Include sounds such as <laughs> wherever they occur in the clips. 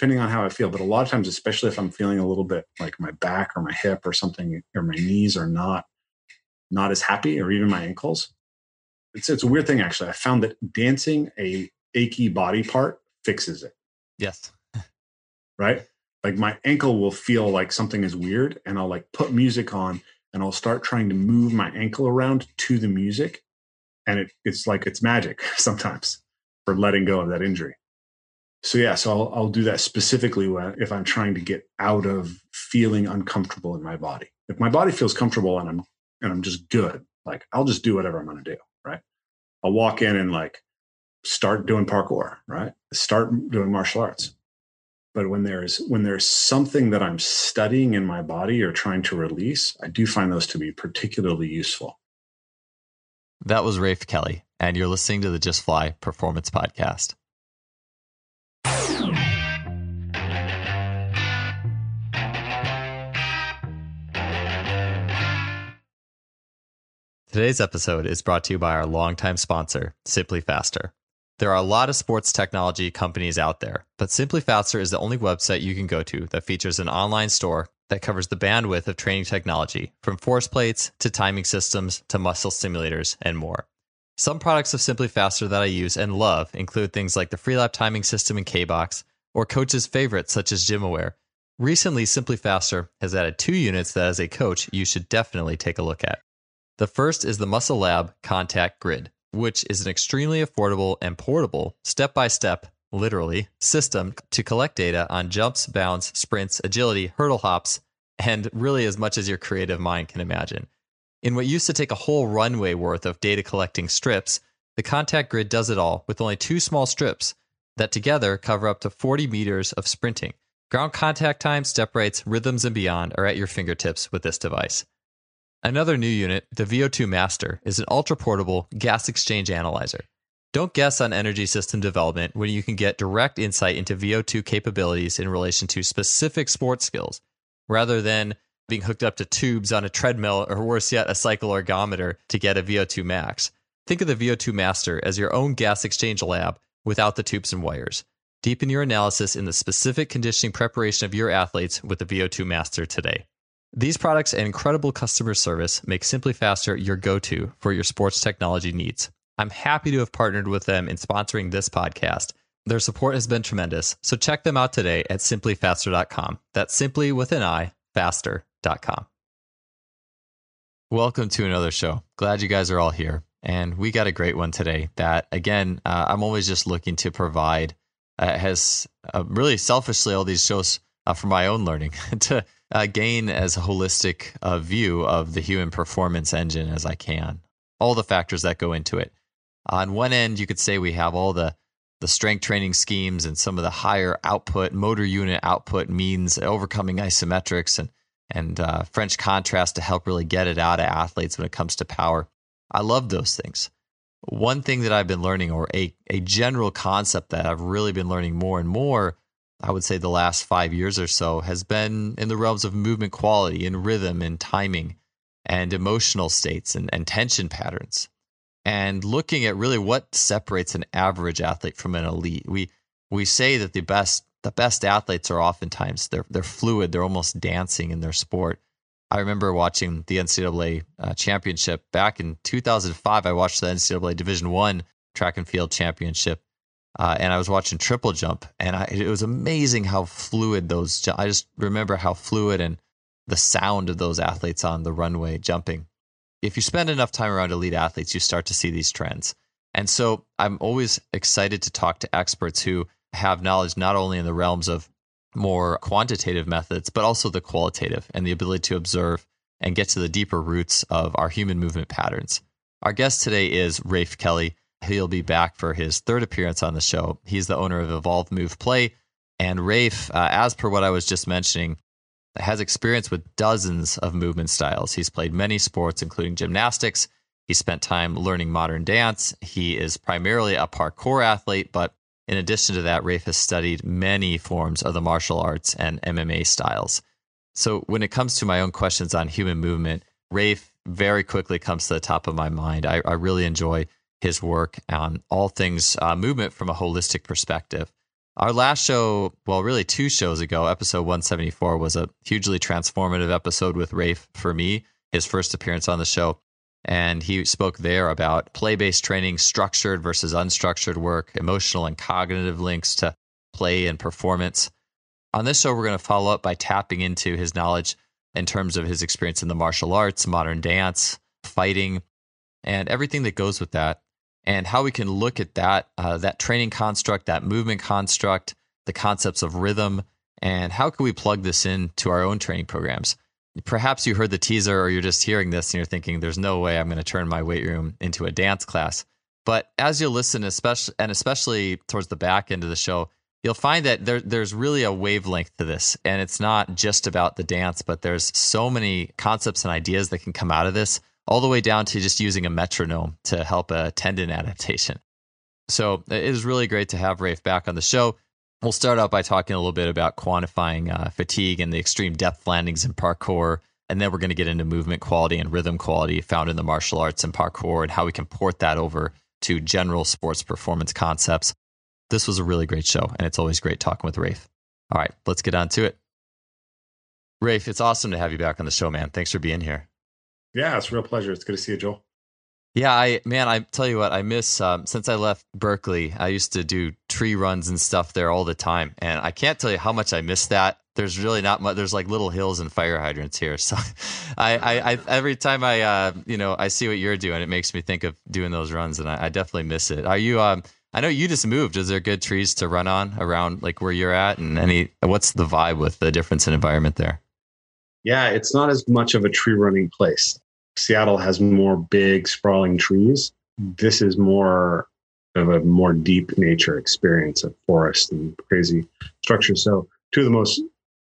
depending on how I feel. But a lot of times, especially if I'm feeling a little bit like my back or my hip or something, or my knees are not not as happy, or even my ankles, it's it's a weird thing actually. I found that dancing a achy body part fixes it. Yes. right? Like my ankle will feel like something is weird and I'll like put music on and I'll start trying to move my ankle around to the music and it, it's like it's magic <laughs> sometimes for letting go of that injury. So yeah, so I'll, I'll do that specifically if I'm trying to get out of feeling uncomfortable in my body. If my body feels comfortable and I'm and I'm just good, like I'll just do whatever I'm going to do, right? I'll walk in and like start doing parkour, right? Start doing martial arts. But when there's when there's something that I'm studying in my body or trying to release, I do find those to be particularly useful. That was Rafe Kelly, and you're listening to the Just Fly Performance Podcast. Today's episode is brought to you by our longtime sponsor, Simply Faster. There are a lot of sports technology companies out there, but Simply Faster is the only website you can go to that features an online store that covers the bandwidth of training technology, from force plates to timing systems to muscle simulators and more. Some products of Simply Faster that I use and love include things like the Freelap timing system in KBox or coaches' favorites such as GymAware. Recently, Simply Faster has added two units that as a coach you should definitely take a look at. The first is the Muscle Lab Contact Grid, which is an extremely affordable and portable, step by step, literally, system to collect data on jumps, bounds, sprints, agility, hurdle hops, and really as much as your creative mind can imagine. In what used to take a whole runway worth of data collecting strips, the Contact Grid does it all with only two small strips that together cover up to 40 meters of sprinting. Ground contact time, step rates, rhythms, and beyond are at your fingertips with this device. Another new unit, the VO2 Master, is an ultra portable gas exchange analyzer. Don't guess on energy system development when you can get direct insight into VO2 capabilities in relation to specific sports skills, rather than being hooked up to tubes on a treadmill or worse yet, a cycle ergometer to get a VO2 max. Think of the VO2 Master as your own gas exchange lab without the tubes and wires. Deepen your analysis in the specific conditioning preparation of your athletes with the VO2 Master today. These products and incredible customer service make Simply Faster your go to for your sports technology needs. I'm happy to have partnered with them in sponsoring this podcast. Their support has been tremendous, so check them out today at simplyfaster.com. That's simply with an I, faster.com. Welcome to another show. Glad you guys are all here. And we got a great one today that, again, uh, I'm always just looking to provide, uh, has uh, really selfishly all these shows uh, for my own learning <laughs> to uh, gain as holistic a view of the human performance engine as I can. All the factors that go into it. On one end, you could say we have all the the strength training schemes and some of the higher output motor unit output means overcoming isometrics and and uh, French contrast to help really get it out of athletes when it comes to power. I love those things. One thing that I've been learning, or a, a general concept that I've really been learning more and more, I would say the last five years or so has been in the realms of movement quality and rhythm and timing and emotional states and, and tension patterns. And looking at really what separates an average athlete from an elite. We we say that the best the best athletes are oftentimes they're they're fluid, they're almost dancing in their sport. I remember watching the NCAA uh, championship back in 2005. I watched the NCAA Division One track and field championship, uh, and I was watching triple jump, and I, it was amazing how fluid those. I just remember how fluid and the sound of those athletes on the runway jumping. If you spend enough time around elite athletes, you start to see these trends. And so I'm always excited to talk to experts who have knowledge not only in the realms of more quantitative methods, but also the qualitative and the ability to observe and get to the deeper roots of our human movement patterns. Our guest today is Rafe Kelly. He'll be back for his third appearance on the show. He's the owner of Evolve Move Play. And Rafe, uh, as per what I was just mentioning, has experience with dozens of movement styles. He's played many sports, including gymnastics. He spent time learning modern dance. He is primarily a parkour athlete, but in addition to that, Rafe has studied many forms of the martial arts and MMA styles. So when it comes to my own questions on human movement, Rafe very quickly comes to the top of my mind. I, I really enjoy his work on all things uh, movement from a holistic perspective. Our last show, well, really two shows ago, episode 174 was a hugely transformative episode with Rafe for me, his first appearance on the show. And he spoke there about play based training, structured versus unstructured work, emotional and cognitive links to play and performance. On this show, we're going to follow up by tapping into his knowledge in terms of his experience in the martial arts, modern dance, fighting, and everything that goes with that, and how we can look at that uh, that training construct, that movement construct, the concepts of rhythm, and how can we plug this into our own training programs. Perhaps you heard the teaser, or you're just hearing this and you're thinking, "There's no way I'm going to turn my weight room into a dance class." But as you listen, especially and especially towards the back end of the show, you'll find that there, there's really a wavelength to this. And it's not just about the dance, but there's so many concepts and ideas that can come out of this, all the way down to just using a metronome to help a tendon adaptation. So it is really great to have Rafe back on the show. We'll start out by talking a little bit about quantifying uh, fatigue and the extreme depth landings in parkour. And then we're going to get into movement quality and rhythm quality found in the martial arts and parkour and how we can port that over to general sports performance concepts this was a really great show, and it's always great talking with Rafe. All right, let's get on to it. Rafe, it's awesome to have you back on the show, man. Thanks for being here. Yeah, it's a real pleasure. It's good to see you, Joel. Yeah, I man, I tell you what, I miss um, since I left Berkeley. I used to do tree runs and stuff there all the time, and I can't tell you how much I miss that. There's really not much. There's like little hills and fire hydrants here, <laughs> so I, I, I <laughs> every time I, uh, you know, I see what you're doing, it makes me think of doing those runs, and I, I definitely miss it. Are you? Um, I know you just moved. Is there good trees to run on around like where you're at? And any what's the vibe with the difference in environment there? Yeah, it's not as much of a tree running place. Seattle has more big, sprawling trees. This is more of a more deep nature experience of forest and crazy structures. So two of the most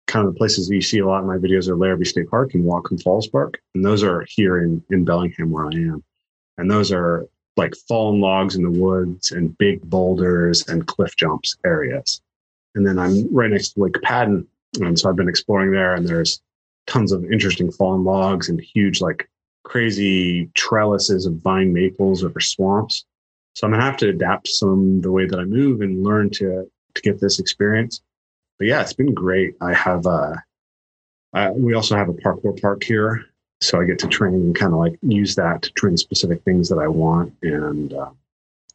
kind of places that you see a lot in my videos are Larrabee State Park and Whatcom Falls Park. And those are here in, in Bellingham where I am. And those are like fallen logs in the woods and big boulders and cliff jumps areas. And then I'm right next to Lake Padden. And so I've been exploring there and there's tons of interesting fallen logs and huge, like crazy trellises of vine maples over swamps. So I'm gonna have to adapt some the way that I move and learn to to get this experience. But yeah, it's been great. I have uh, uh we also have a parkour park here so I get to train and kind of like use that to train specific things that I want. And uh,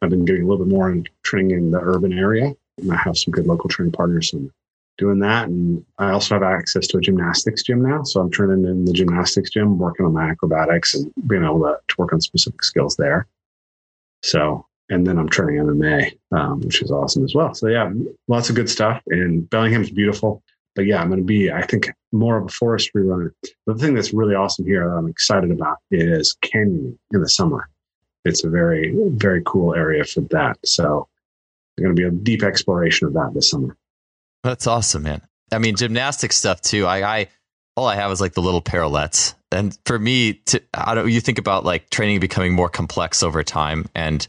I've been getting a little bit more in training in the urban area. And I have some good local training partners and doing that. And I also have access to a gymnastics gym now. So I'm training in the gymnastics gym, working on my acrobatics and being able to, to work on specific skills there. So, and then I'm training MMA, um, which is awesome as well. So yeah, lots of good stuff. And Bellingham's beautiful but yeah, I'm going to be, I think, more of a forestry runner. The thing that's really awesome here that I'm excited about is canyoning in the summer. It's a very, very cool area for that. So going to be a deep exploration of that this summer. That's awesome, man. I mean, gymnastic stuff too. I, I all I have is like the little parallettes, and for me, to I don't. You think about like training becoming more complex over time, and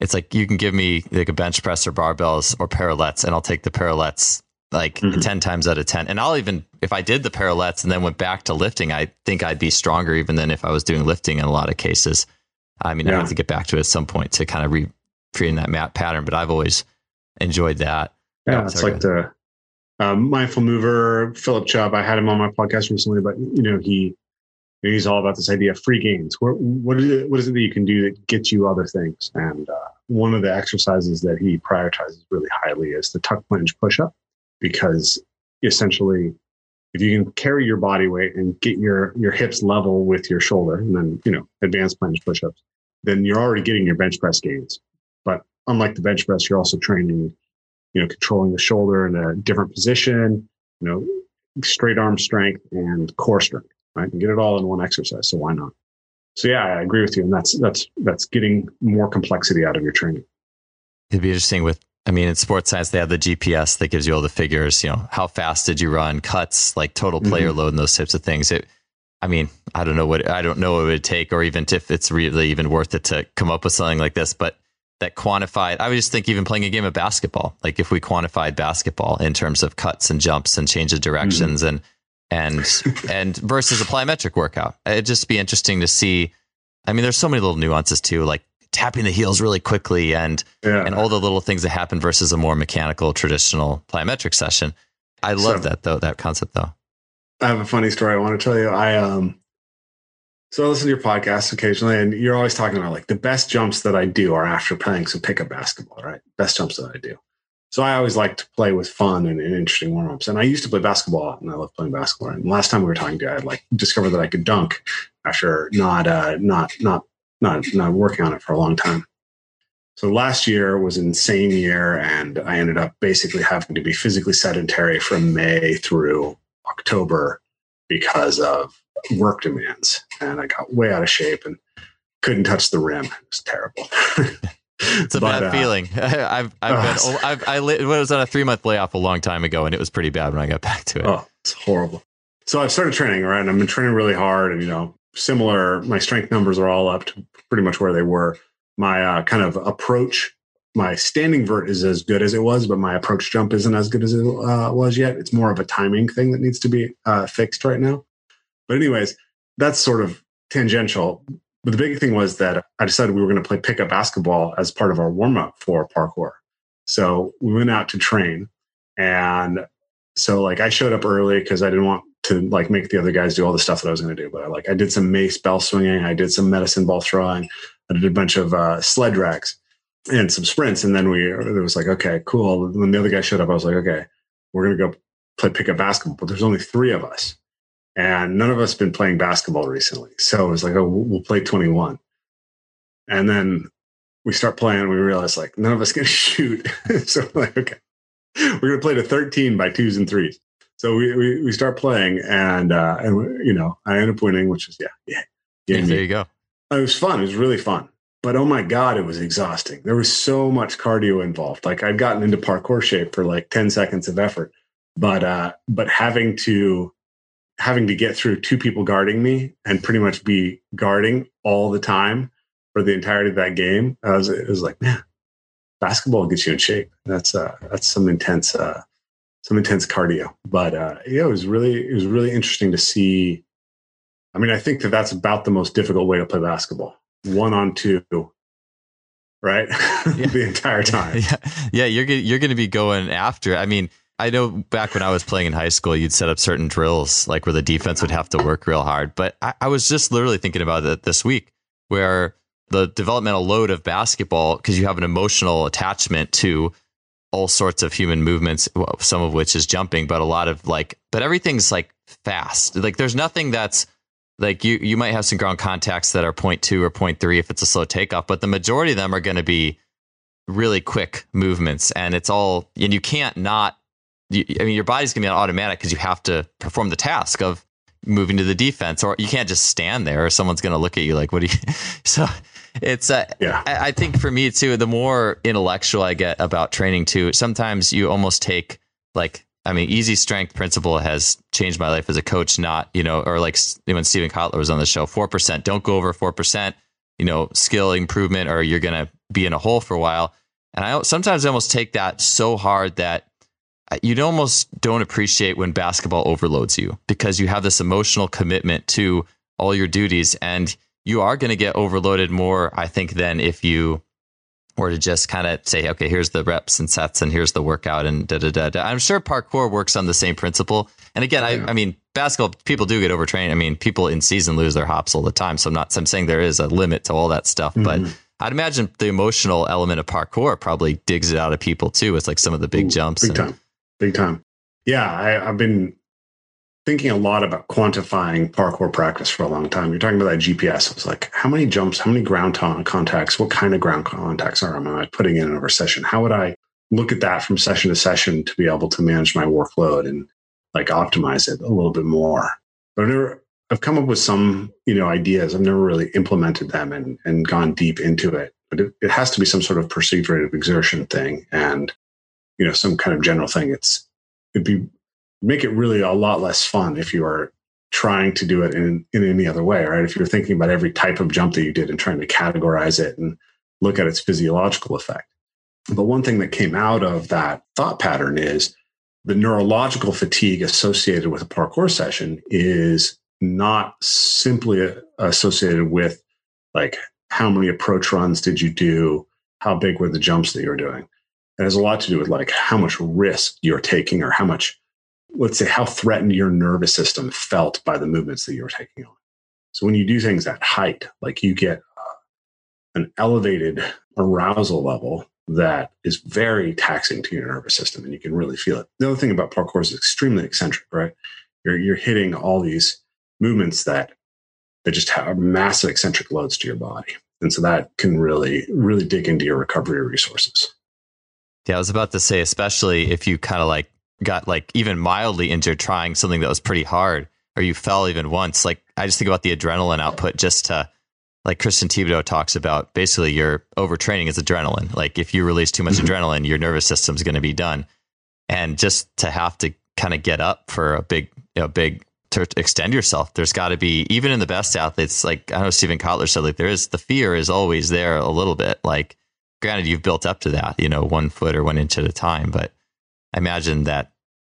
it's like you can give me like a bench press or barbells or parallettes, and I'll take the parallettes like mm-hmm. 10 times out of 10. And I'll even, if I did the parallettes and then went back to lifting, I think I'd be stronger even than if I was doing lifting in a lot of cases. I mean, yeah. I have to get back to it at some point to kind of re creating that map pattern, but I've always enjoyed that. Yeah, it's like the um, mindful mover, Philip Chubb. I had him on my podcast recently, but you know, he, he's all about this idea of free gains. What, what is it, what is it that you can do that gets you other things? And uh, one of the exercises that he prioritizes really highly is the tuck planche push up because essentially if you can carry your body weight and get your your hips level with your shoulder and then you know advanced planche push-ups then you're already getting your bench press gains but unlike the bench press you're also training you know controlling the shoulder in a different position you know straight arm strength and core strength right and get it all in one exercise so why not so yeah i agree with you and that's that's that's getting more complexity out of your training it'd be interesting with I mean, in sports science, they have the GPS that gives you all the figures, you know, how fast did you run, cuts, like total player mm-hmm. load and those types of things. It, I mean, I don't know what, I don't know what it would take or even if it's really even worth it to come up with something like this, but that quantified, I would just think even playing a game of basketball, like if we quantified basketball in terms of cuts and jumps and change of directions mm-hmm. and, and, and <laughs> versus a plyometric workout, it'd just be interesting to see. I mean, there's so many little nuances too, like tapping the heels really quickly and yeah. and all the little things that happen versus a more mechanical traditional plyometric session. I love so, that though that concept though. I have a funny story I want to tell you. I um so I listen to your podcast occasionally, and you're always talking about like the best jumps that I do are after playing some pickup basketball, right? Best jumps that I do. So I always like to play with fun and, and interesting warm ups. And I used to play basketball and I love playing basketball. And last time we were talking, I like discovered that I could dunk after not uh, not not not not working on it for a long time. So last year was an insane year, and I ended up basically having to be physically sedentary from May through October because of work demands, and I got way out of shape and couldn't touch the rim. It was terrible. <laughs> it's a but, bad uh, feeling. <laughs> I've I've uh, been I've I was on a three month layoff a long time ago, and it was pretty bad when I got <laughs> back to it. Oh, it's horrible. So I've started training, right? And I've been training really hard, and you know, similar. My strength numbers are all up to pretty much where they were. My uh, kind of approach, my standing vert is as good as it was, but my approach jump isn't as good as it uh, was yet. It's more of a timing thing that needs to be uh, fixed right now. But anyways, that's sort of tangential. But the big thing was that I decided we were going to play pickup basketball as part of our warm up for parkour. So we went out to train. And so like I showed up early because I didn't want to like make the other guys do all the stuff that I was going to do. But I like I did some mace bell swinging, I did some medicine ball throwing, I did a bunch of uh, sled drags and some sprints. And then we it was like, okay, cool. When the other guy showed up, I was like, okay, we're gonna go play pickup basketball. But there's only three of us and none of us been playing basketball recently. So it was like, oh, we'll play 21. And then we start playing, and we realize like none of us <laughs> can shoot. <laughs> so like, okay, we're going to play to 13 by twos and threes. So we, we, we start playing and, uh, and, you know, I end up winning, which is, yeah, yeah. yeah, yeah there you go. It was fun. It was really fun. But oh my God, it was exhausting. There was so much cardio involved. Like I'd gotten into parkour shape for like 10 seconds of effort, but, uh, but having to, having to get through two people guarding me and pretty much be guarding all the time for the entirety of that game, I was, it was like, man, basketball gets you in shape. That's uh, that's some intense uh, some intense cardio. But uh, yeah, it was really it was really interesting to see. I mean, I think that that's about the most difficult way to play basketball, one on two, right? <laughs> Yeah. the entire <laughs> time. Yeah, yeah, you're you're going to be going after. I mean I know back when I was playing in high school, you'd set up certain drills like where the defense would have to work real hard. But I, I was just literally thinking about it this week where the developmental load of basketball, because you have an emotional attachment to all sorts of human movements, some of which is jumping, but a lot of like, but everything's like fast. Like there's nothing that's like you, you might have some ground contacts that are 0.2 or 0.3 if it's a slow takeoff, but the majority of them are going to be really quick movements and it's all, and you can't not you, I mean, your body's gonna be on automatic because you have to perform the task of moving to the defense, or you can't just stand there, or someone's gonna look at you like, "What do you?" <laughs> so it's uh, yeah. I, I think for me too, the more intellectual I get about training too, sometimes you almost take like I mean, easy strength principle has changed my life as a coach. Not you know, or like when Steven Kotler was on the show, four percent. Don't go over four percent. You know, skill improvement, or you're gonna be in a hole for a while. And I sometimes I almost take that so hard that you almost don't appreciate when basketball overloads you because you have this emotional commitment to all your duties and you are going to get overloaded more i think than if you were to just kind of say okay here's the reps and sets and here's the workout and da da da da i'm sure parkour works on the same principle and again yeah. I, I mean basketball people do get overtrained i mean people in season lose their hops all the time so i'm not i'm saying there is a limit to all that stuff mm-hmm. but I'd imagine the emotional element of parkour probably digs it out of people too. It's like some of the big Ooh, jumps. Big and, time big time. Yeah, I, I've been thinking a lot about quantifying parkour practice for a long time. You're talking about that GPS. I was like, how many jumps, how many ground contacts, what kind of ground contacts are am I putting in over session? How would I look at that from session to session to be able to manage my workload and like optimize it a little bit more? But I've never, I've come up with some, you know, ideas. I've never really implemented them and, and gone deep into it. But it, it has to be some sort of perceived rate of exertion thing. And you know some kind of general thing it's it'd be make it really a lot less fun if you are trying to do it in in any other way right if you're thinking about every type of jump that you did and trying to categorize it and look at its physiological effect but one thing that came out of that thought pattern is the neurological fatigue associated with a parkour session is not simply associated with like how many approach runs did you do? How big were the jumps that you were doing? It has a lot to do with like how much risk you're taking or how much, let's say, how threatened your nervous system felt by the movements that you were taking on. So when you do things at height, like you get uh, an elevated arousal level that is very taxing to your nervous system and you can really feel it. The other thing about parkour is extremely eccentric, right? You're, you're hitting all these movements that, that just have massive eccentric loads to your body. And so that can really, really dig into your recovery resources. Yeah, I was about to say, especially if you kind of like got like even mildly injured trying something that was pretty hard or you fell even once. Like I just think about the adrenaline output just to like Christian Thibaudeau talks about basically your overtraining is adrenaline. Like if you release too much mm-hmm. adrenaline, your nervous system's going to be done. And just to have to kind of get up for a big, you know, big to extend yourself, there's got to be even in the best athletes. Like I know Steven Kotler said, like there is the fear is always there a little bit. Like granted, you've built up to that, you know, one foot or one inch at a time. But I imagine that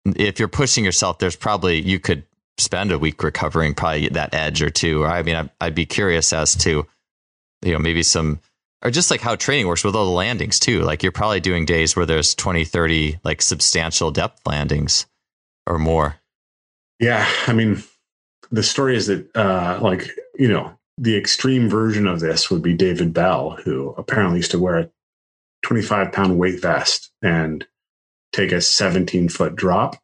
if you're pushing yourself, there's probably you could spend a week recovering probably that edge or two. Or I mean, I'd, I'd be curious as to, you know, maybe some, or just like how training works with all the landings too. Like you're probably doing days where there's 20, 30 like substantial depth landings or more. Yeah. I mean, the story is that, uh, like, you know, the extreme version of this would be David Belle, who apparently used to wear a 25 pound weight vest and take a 17 foot drop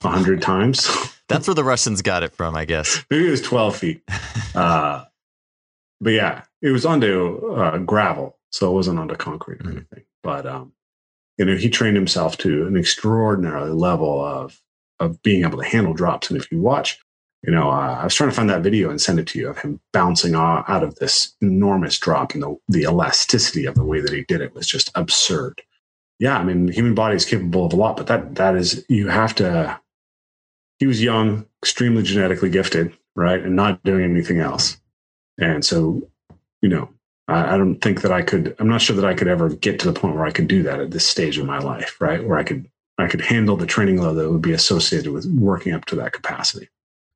100 <laughs> times. That's where the Russians got it from, I guess. <laughs> Maybe it was 12 feet. <laughs> Uh, but yeah, it was onto uh, gravel. So it wasn't onto concrete or mm-hmm. anything. But, um, you know, he trained himself to an extraordinary level of, of being able to handle drops. And if you watch, you know, uh, I was trying to find that video and send it to you of him bouncing out of this enormous drop and the, the elasticity of the way that he did it was just absurd. Yeah, I mean, the human body is capable of a lot, but that that is you have to he was young, extremely genetically gifted, right, and not doing anything else. And so, you know, I, I, don't think that I could. I'm not sure that I could ever get to the point where I could do that at this stage of my life, right, where I could I could handle the training load that would be associated with working up to that capacity.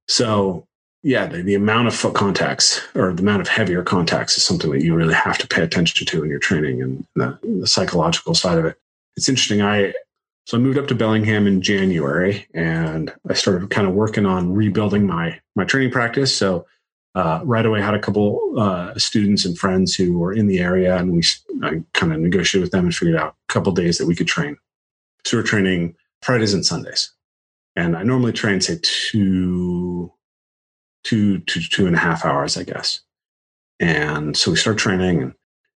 So, yeah, the, the amount of foot contacts or the amount of heavier contacts is something that you really have to pay attention to in your training and the, the psychological side of it. It's interesting. I so I moved up to Bellingham in January, and I started kind of working on rebuilding my my training practice. So uh, right away, had a couple uh, students and friends who were in the area, and we I kind of negotiated with them and figured out a couple days that we could train. So we're training Fridays and Sundays, and I normally train say two, two, two, two and a half hours, I guess. And so we start training,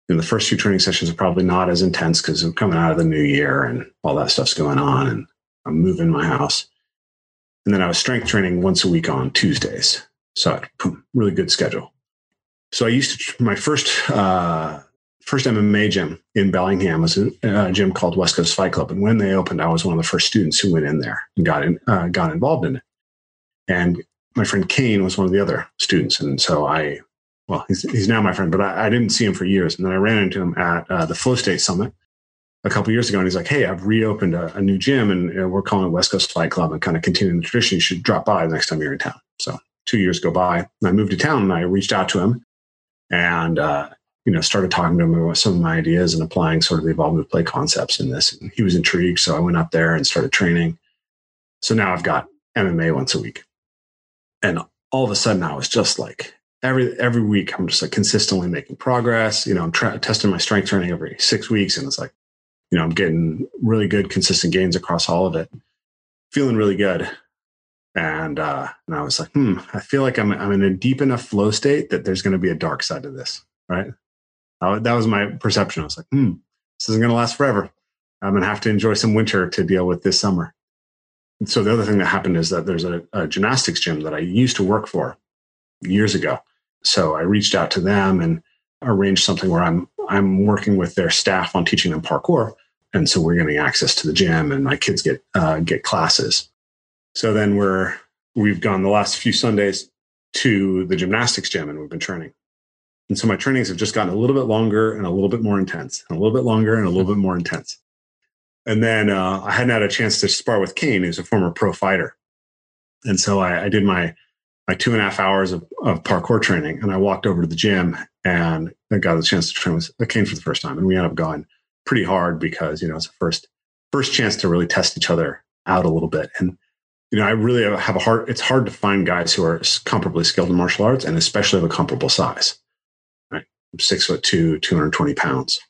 and the first few training sessions are probably not as intense because I'm coming out of the new year and all that stuff's going on and I'm moving my house. And then I was strength training once a week on Tuesdays. So boom, really good schedule. So I used to, my first, uh, first MMA gym in Bellingham was a, gym called West Coast Fight Club. And when they opened, I was one of the first students who went in there and got in, uh, got involved in it. And my friend Kane was one of the other students. And so I well, he's, he's now my friend, but I, I, didn't see him for years. And then I ran into him at uh, the Flow State Summit a couple years ago. And he's like, Hey, I've reopened a, a new gym and uh, we're calling it West Coast Fight Club and kind of continuing the tradition. You should drop by the next time you're in town. So two years go by and I moved to town and I reached out to him and, uh, you know, started talking to him about some of my ideas and applying sort of the evolved play concepts in this. And he was intrigued. So I went up there and started training. So now I've got MMA once a week. And all of a sudden I was just like, every every week I'm just like consistently making progress. You know, I'm tra- testing my strength training every six weeks, and it's like, you know, I'm getting really good, consistent gains across all of it. Feeling really good, and uh, and I was like, hmm, I feel like I'm I'm in a deep enough flow state that there's going to be a dark side to this, right? That was my perception. I was like, hmm, this isn't going to last forever. I'm going to have to enjoy some winter to deal with this summer. And so the other thing that happened is that there's a, a gymnastics gym that I used to work for years ago so I reached out to them and arranged something where I'm I'm working with their staff on teaching them parkour, and so we're getting access to the gym, and my kids get uh, get classes. So then we're we've gone the last few Sundays to the gymnastics gym, and we've been training. And so my trainings have just gotten a little bit longer and a little bit more intense, and a little bit longer and a little bit more intense. And then uh, I hadn't had a chance to spar with Kane, who's a former pro fighter, and so I, I did my my two and a half hours of, of parkour training and I walked over to the gym and I got a chance to train with Kane for the first time. And we ended up going pretty hard because, you know, it's a first, first chance to really test each other out a little bit. And, you know, I really have a hard, it's hard to find guys who are comparably skilled in martial arts and especially of a comparable size, six foot two, 220 pounds.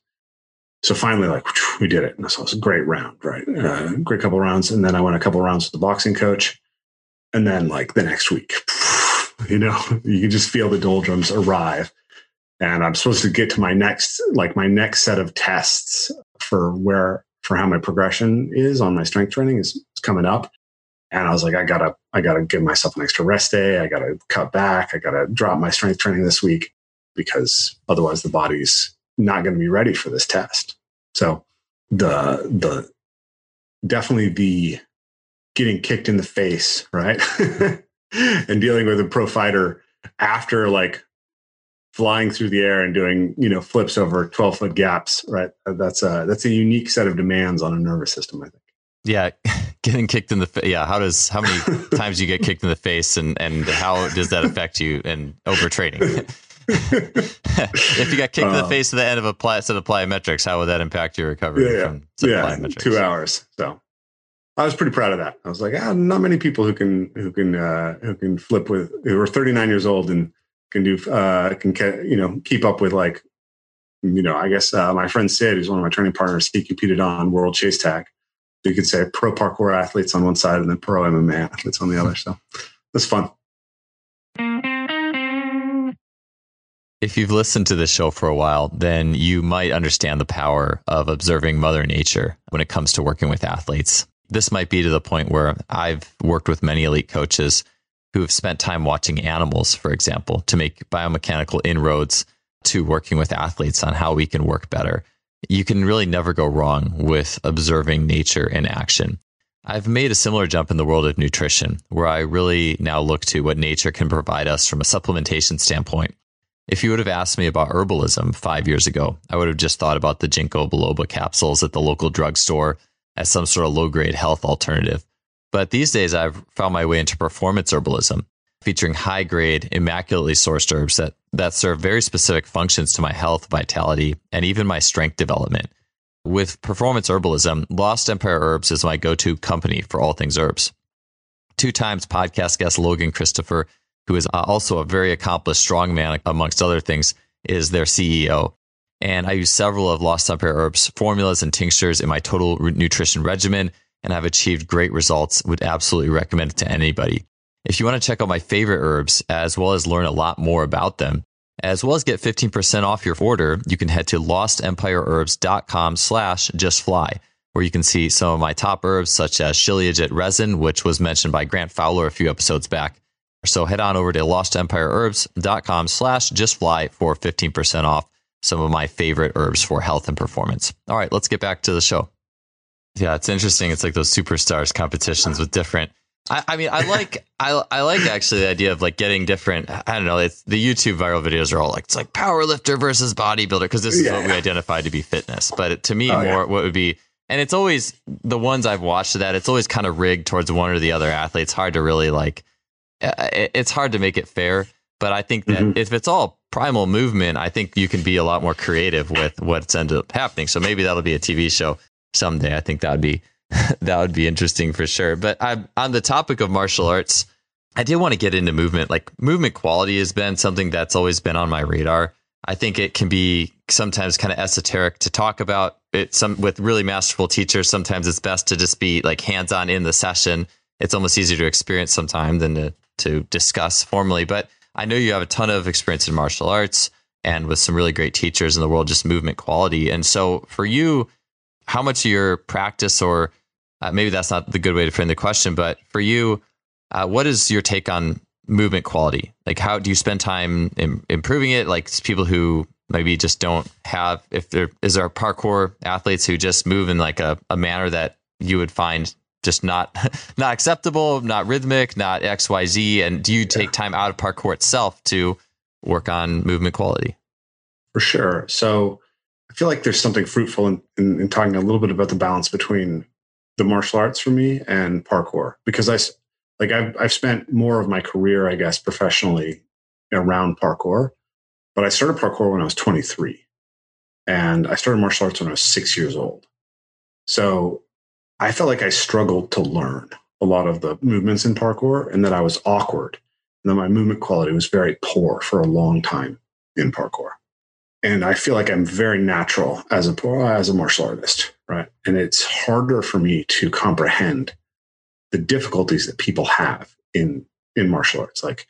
So finally, like we did it. And so it was a great round, right? Uh, great couple rounds. And then I went a couple rounds with the boxing coach. And then like the next week, you know, <laughs> you can just feel the doldrums arrive and I'm supposed to get to my next like my next set of tests for where for how my progression is on my strength training is, is coming up. And I was like, I gotta, I gotta give myself an extra rest day. I gotta cut back. I gotta drop my strength training this week because otherwise the body's not going to be ready for this test. So the the definitely the getting kicked in the face, right? <laughs> and dealing with a pro fighter after like flying through the air and doing you know flips over 12 foot gaps right uh, that's a that's a unique set of demands on a nervous system i think yeah <laughs> getting kicked in the face yeah how does how many <laughs> times you get kicked in the face and and how does that affect you in overtraining if you got kicked in the uh, face at the end of a pl- set of plyometrics how would that impact your recovery yeah, from yeah, two hours so I was pretty proud of that. I was like, ah, not many people who can who can uh, who can flip with who are 39 years old and can do uh, can you know keep up with like you know I guess uh, my friend Sid, who's one of my training partners, he competed on World Chase Tag. You could say pro parkour athletes on one side and then pro MMA athletes on the other. So that's fun. If you've listened to this show for a while, then you might understand the power of observing Mother Nature when it comes to working with athletes. This might be to the point where I've worked with many elite coaches who have spent time watching animals, for example, to make biomechanical inroads to working with athletes on how we can work better. You can really never go wrong with observing nature in action. I've made a similar jump in the world of nutrition, where I really now look to what nature can provide us from a supplementation standpoint. If you would have asked me about herbalism five years ago, I would have just thought about the ginkgo biloba capsules at the local drugstore as some sort of low grade health alternative. But these days, I've found my way into performance herbalism, featuring high grade, immaculately sourced herbs that, that serve very specific functions to my health, vitality, and even my strength development. With performance herbalism, Lost Empire Herbs is my go to company for all things herbs. Two times podcast guest Logan Christopher, who is uh, also a very accomplished strongman, amongst other things, is their CEO. And I use several of Lost Empire Herbs formulas and tinctures in my total nutrition regimen and have achieved great results. Would absolutely recommend it to anybody. If you want to check out my favorite herbs, as well as learn a lot more about them, as well as get 15% off your order, you can head to lostempireherbs.com slash justfly, where you can see some of my top herbs, such as shilajit resin, which was mentioned by Grant Fowler a few episodes back. So head on over to lostempireherbs.com slash justfly for 15% off some of my favorite herbs for health and performance. All right, let's get back to the show. Yeah, it's interesting. It's like those superstars competitions with different. I, I mean, I like I I like actually the idea of like getting different. I don't know. It's the YouTube viral videos are all like it's like power lifter versus bodybuilder because this is yeah. what we identify to be fitness. But it, to me, oh, more yeah. what would be and it's always the ones I've watched that it's always kind of rigged towards one or the other athlete. It's hard to really like. It's hard to make it fair. But I think that mm-hmm. if it's all primal movement, I think you can be a lot more creative with what's ended up happening. So maybe that'll be a TV show someday. I think that would be <laughs> that would be interesting for sure. But I, on the topic of martial arts, I did want to get into movement. Like movement quality has been something that's always been on my radar. I think it can be sometimes kind of esoteric to talk about it. Some with really masterful teachers, sometimes it's best to just be like hands on in the session. It's almost easier to experience sometimes than to to discuss formally. But I know you have a ton of experience in martial arts and with some really great teachers in the world, just movement quality. And so for you, how much of your practice, or uh, maybe that's not the good way to frame the question, but for you, uh, what is your take on movement quality? Like, how do you spend time in, improving it? Like people who maybe just don't have, if there is there parkour athletes who just move in like a, a manner that you would find just not <laughs> not acceptable, not rhythmic, not X Y Z, and do you take time out of parkour itself to work on movement quality? For sure. So I feel like there's something fruitful in, in, in, talking a little bit about the balance between the martial arts for me and parkour because I like I've I've spent more of my career, I guess, professionally around parkour, But I started parkour when I was 23. And I started martial arts when I was six years old. So I felt like I struggled to learn a lot of the movements in parkour and that I was awkward and that my movement quality was very poor for a long time in parkour. And I feel like I'm very natural as a as a martial artist, right? And it's harder for me to comprehend the difficulties that people have in in martial arts. Like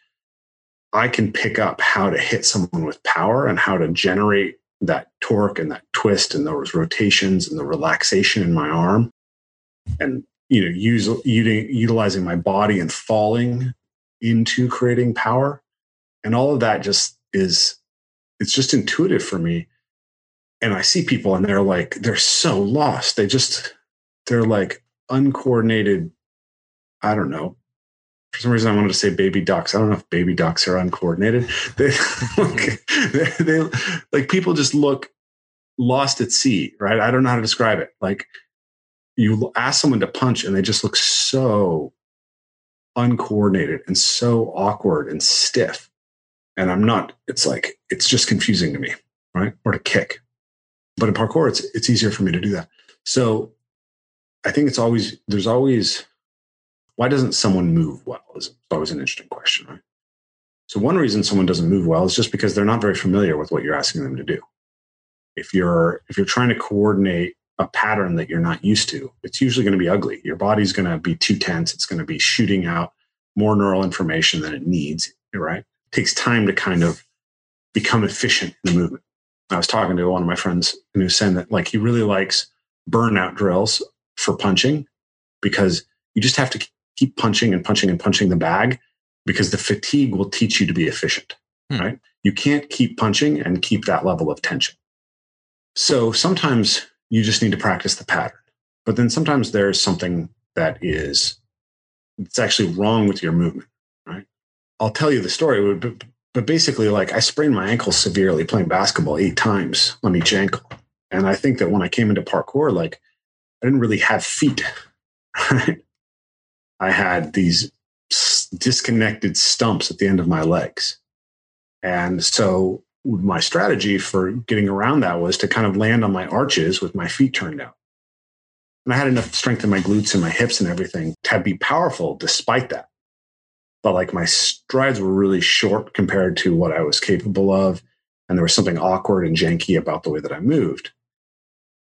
I can pick up how to hit someone with power and how to generate that torque and that twist and those rotations and the relaxation in my arm and you know use, utilizing my body and falling into creating power and all of that just is it's just intuitive for me and i see people and they're like they're so lost they just they're like uncoordinated i don't know for some reason I wanted to say baby ducks. I don't know if baby ducks are uncoordinated. <laughs> They, they, they like people just look lost at sea, right? I don't know how to describe it. Like you ask someone to punch and they just look so uncoordinated and so awkward and stiff. And I'm not, it's like, it's just confusing to me, right? Or to kick. But in parkour, it's it's easier for me to do that. So I think it's always there's always why doesn't someone move well? Is always an interesting question, right? So one reason someone doesn't move well is just because they're not very familiar with what you're asking them to do. If you're if you're trying to coordinate a pattern that you're not used to, it's usually going to be ugly. Your body's going to be too tense. It's going to be shooting out more neural information than it needs, right? It takes time to kind of become efficient in the movement. I was talking to one of my friends and he was saying that like he really likes burnout drills for punching because you just have to keep punching and punching and punching the bag because the fatigue will teach you to be efficient, hmm. right? You can't keep punching and keep that level of tension. So sometimes you just need to practice the pattern. But then sometimes there's something that is it's actually wrong with your movement, right? I'll tell you the story, but, but basically like I sprained my ankle severely playing basketball 8 times on each ankle. And I think that when I came into parkour like I didn't really have feet? I had these disconnected stumps at the end of my legs. And so my strategy for getting around that was to kind of land on my arches with my feet turned out. And I had enough strength in my glutes and my hips and everything to be powerful despite that. But like my strides were really short compared to what I was capable of. And there was something awkward and janky about the way that I moved.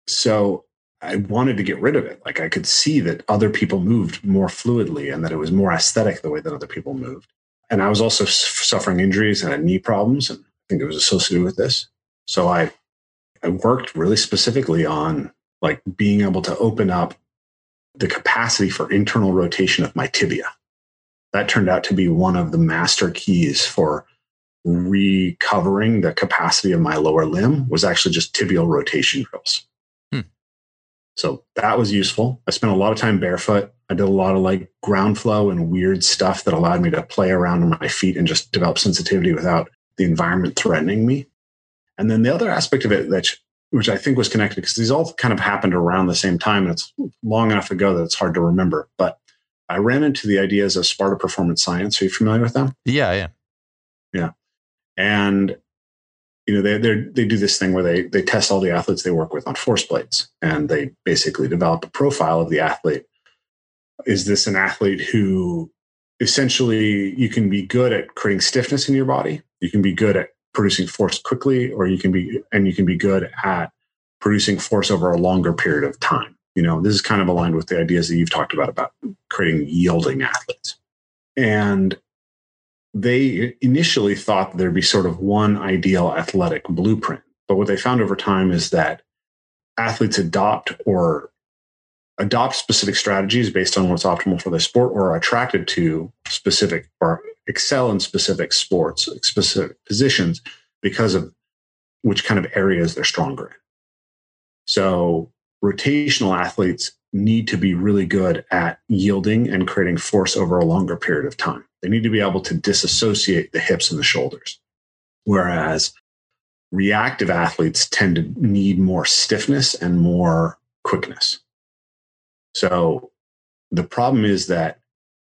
So I wanted to get rid of it. Like I could see that other people moved more fluidly and that it was more aesthetic the way that other people moved. And I was also suffering injuries and had knee problems. And think it was associated with this. So I, I worked really specifically on like being able to open up the capacity for internal rotation of my tibia. That turned out to be one of the master keys for recovering the capacity of my lower limb was actually just tibial rotation drills. Hmm. So that was useful. I spent a lot of time barefoot. I did a lot of like ground flow and weird stuff that allowed me to play around on my feet and just develop sensitivity without the environment threatening me. And then the other aspect of it that which I think was connected because these all kind of happened around the same time and it's long enough ago that it's hard to remember. But I ran into the ideas of Sparta Performance Science. Are you familiar with them? Yeah, yeah. Yeah. And you know they they do this thing where they they test all the athletes they work with on force plates and they basically develop a profile of the athlete is this an athlete who essentially you can be good at creating stiffness in your body. You can be good at producing force quickly or you can be and you can be good at producing force over a longer period of time. You know this is kind of aligned with the ideas that you've talked about about creating yielding athletes. And they initially thought there'd be sort of one ideal athletic blueprint. But what they found over time is that athletes adopt or adopt specific strategies based on what's optimal for their sport or are attracted to specific or excel in specific sports, specific positions because of which kind of areas they're stronger in. So rotational athletes need to be really good at yielding and creating force over a longer period of time. They need to be able to disassociate the hips and the shoulders. Whereas reactive athletes tend to need more stiffness and more quickness. So the problem is that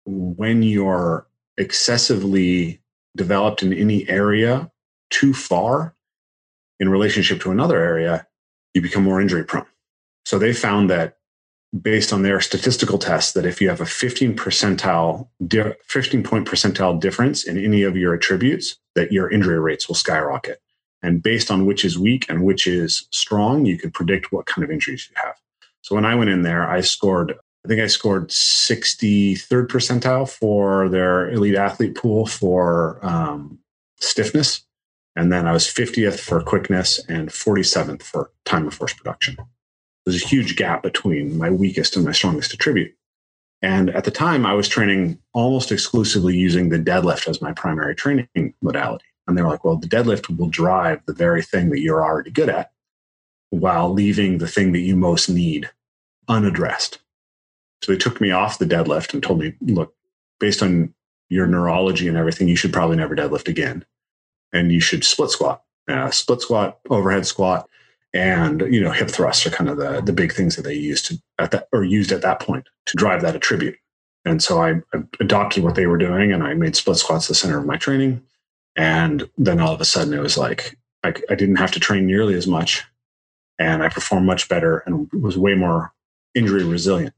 when you're excessively developed in any area too far in relationship to another area, you become more injury prone. So they found that based on their statistical tests that if you have a 15 percentile 15 point percentile difference in any of your attributes that your injury rates will skyrocket and based on which is weak and which is strong you can predict what kind of injuries you have so when i went in there i scored i think i scored 63rd percentile for their elite athlete pool for um, stiffness and then i was 50th for quickness and 47th for time of force production there's a huge gap between my weakest and my strongest attribute. And at the time, I was training almost exclusively using the deadlift as my primary training modality. And they were like, well, the deadlift will drive the very thing that you're already good at while leaving the thing that you most need unaddressed. So they took me off the deadlift and told me, look, based on your neurology and everything, you should probably never deadlift again. And you should split squat, uh, split squat, overhead squat, and you know hip thrusts are kind of the the big things that they used to at that or used at that point to drive that attribute and so I, I adopted what they were doing and i made split squats the center of my training and then all of a sudden it was like I, I didn't have to train nearly as much and i performed much better and was way more injury resilient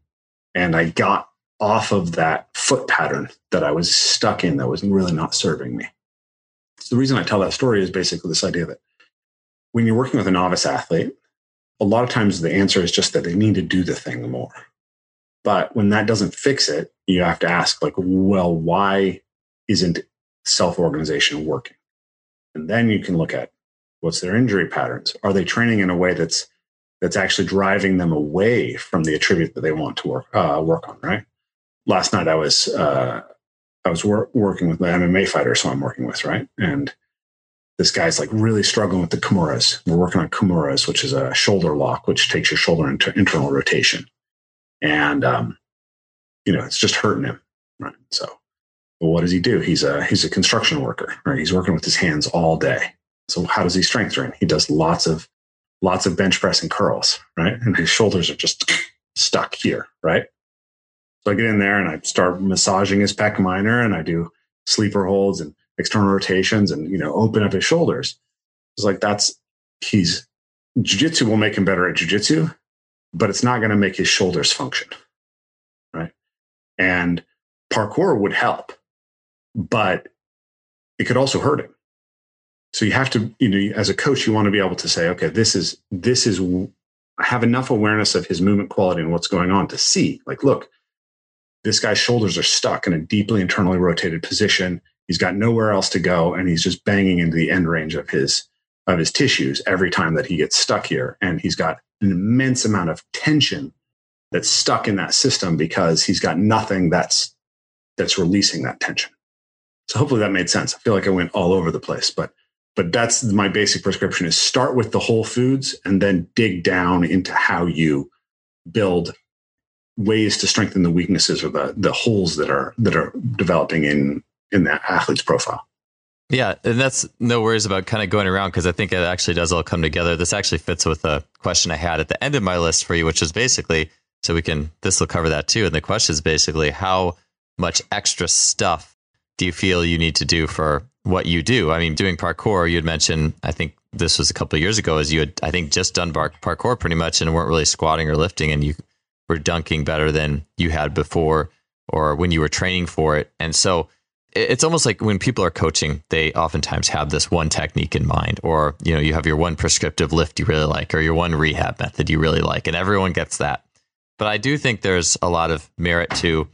and i got off of that foot pattern that i was stuck in that was really not serving me so the reason i tell that story is basically this idea that when you're working with a novice athlete, a lot of times the answer is just that they need to do the thing more. But when that doesn't fix it, you have to ask, like, well, why isn't self organization working? And then you can look at what's their injury patterns. Are they training in a way that's that's actually driving them away from the attribute that they want to work uh, work on? Right. Last night I was uh, I was wor- working with the MMA fighter, so I'm working with right, and this guy's like really struggling with the Kimuras. We're working on Kimuras, which is a shoulder lock, which takes your shoulder into internal rotation. And, um, you know, it's just hurting him. Right. So, what does he do? He's a, he's a construction worker, right? He's working with his hands all day. So how does he strength train? He does lots of, lots of bench press and curls, right? And his shoulders are just stuck here, right? So I get in there and I start massaging his pec minor and I do sleeper holds and external rotations and you know open up his shoulders. It's like that's he's jujitsu will make him better at jujitsu, but it's not going to make his shoulders function, right? And parkour would help, but it could also hurt him. So you have to, you know, as a coach, you want to be able to say, okay, this is this is I have enough awareness of his movement quality and what's going on to see, like, look, this guy's shoulders are stuck in a deeply internally rotated position He's got nowhere else to go, and he's just banging into the end range of his of his tissues every time that he gets stuck here. And he's got an immense amount of tension that's stuck in that system because he's got nothing that's that's releasing that tension. So hopefully that made sense. I feel like I went all over the place, but but that's my basic prescription is start with the whole foods and then dig down into how you build ways to strengthen the weaknesses or the the holes that are that are developing in in that athlete's profile. Yeah, and that's no worries about kind of going around because I think it actually does all come together. This actually fits with a question I had at the end of my list for you, which is basically so we can this will cover that too. And the question is basically how much extra stuff do you feel you need to do for what you do? I mean, doing parkour, you had mentioned, I think this was a couple of years ago, as you had, I think, just done bar- parkour pretty much and weren't really squatting or lifting, and you were dunking better than you had before or when you were training for it. And so it's almost like when people are coaching, they oftentimes have this one technique in mind, or you know, you have your one prescriptive lift you really like, or your one rehab method you really like, and everyone gets that. But I do think there's a lot of merit to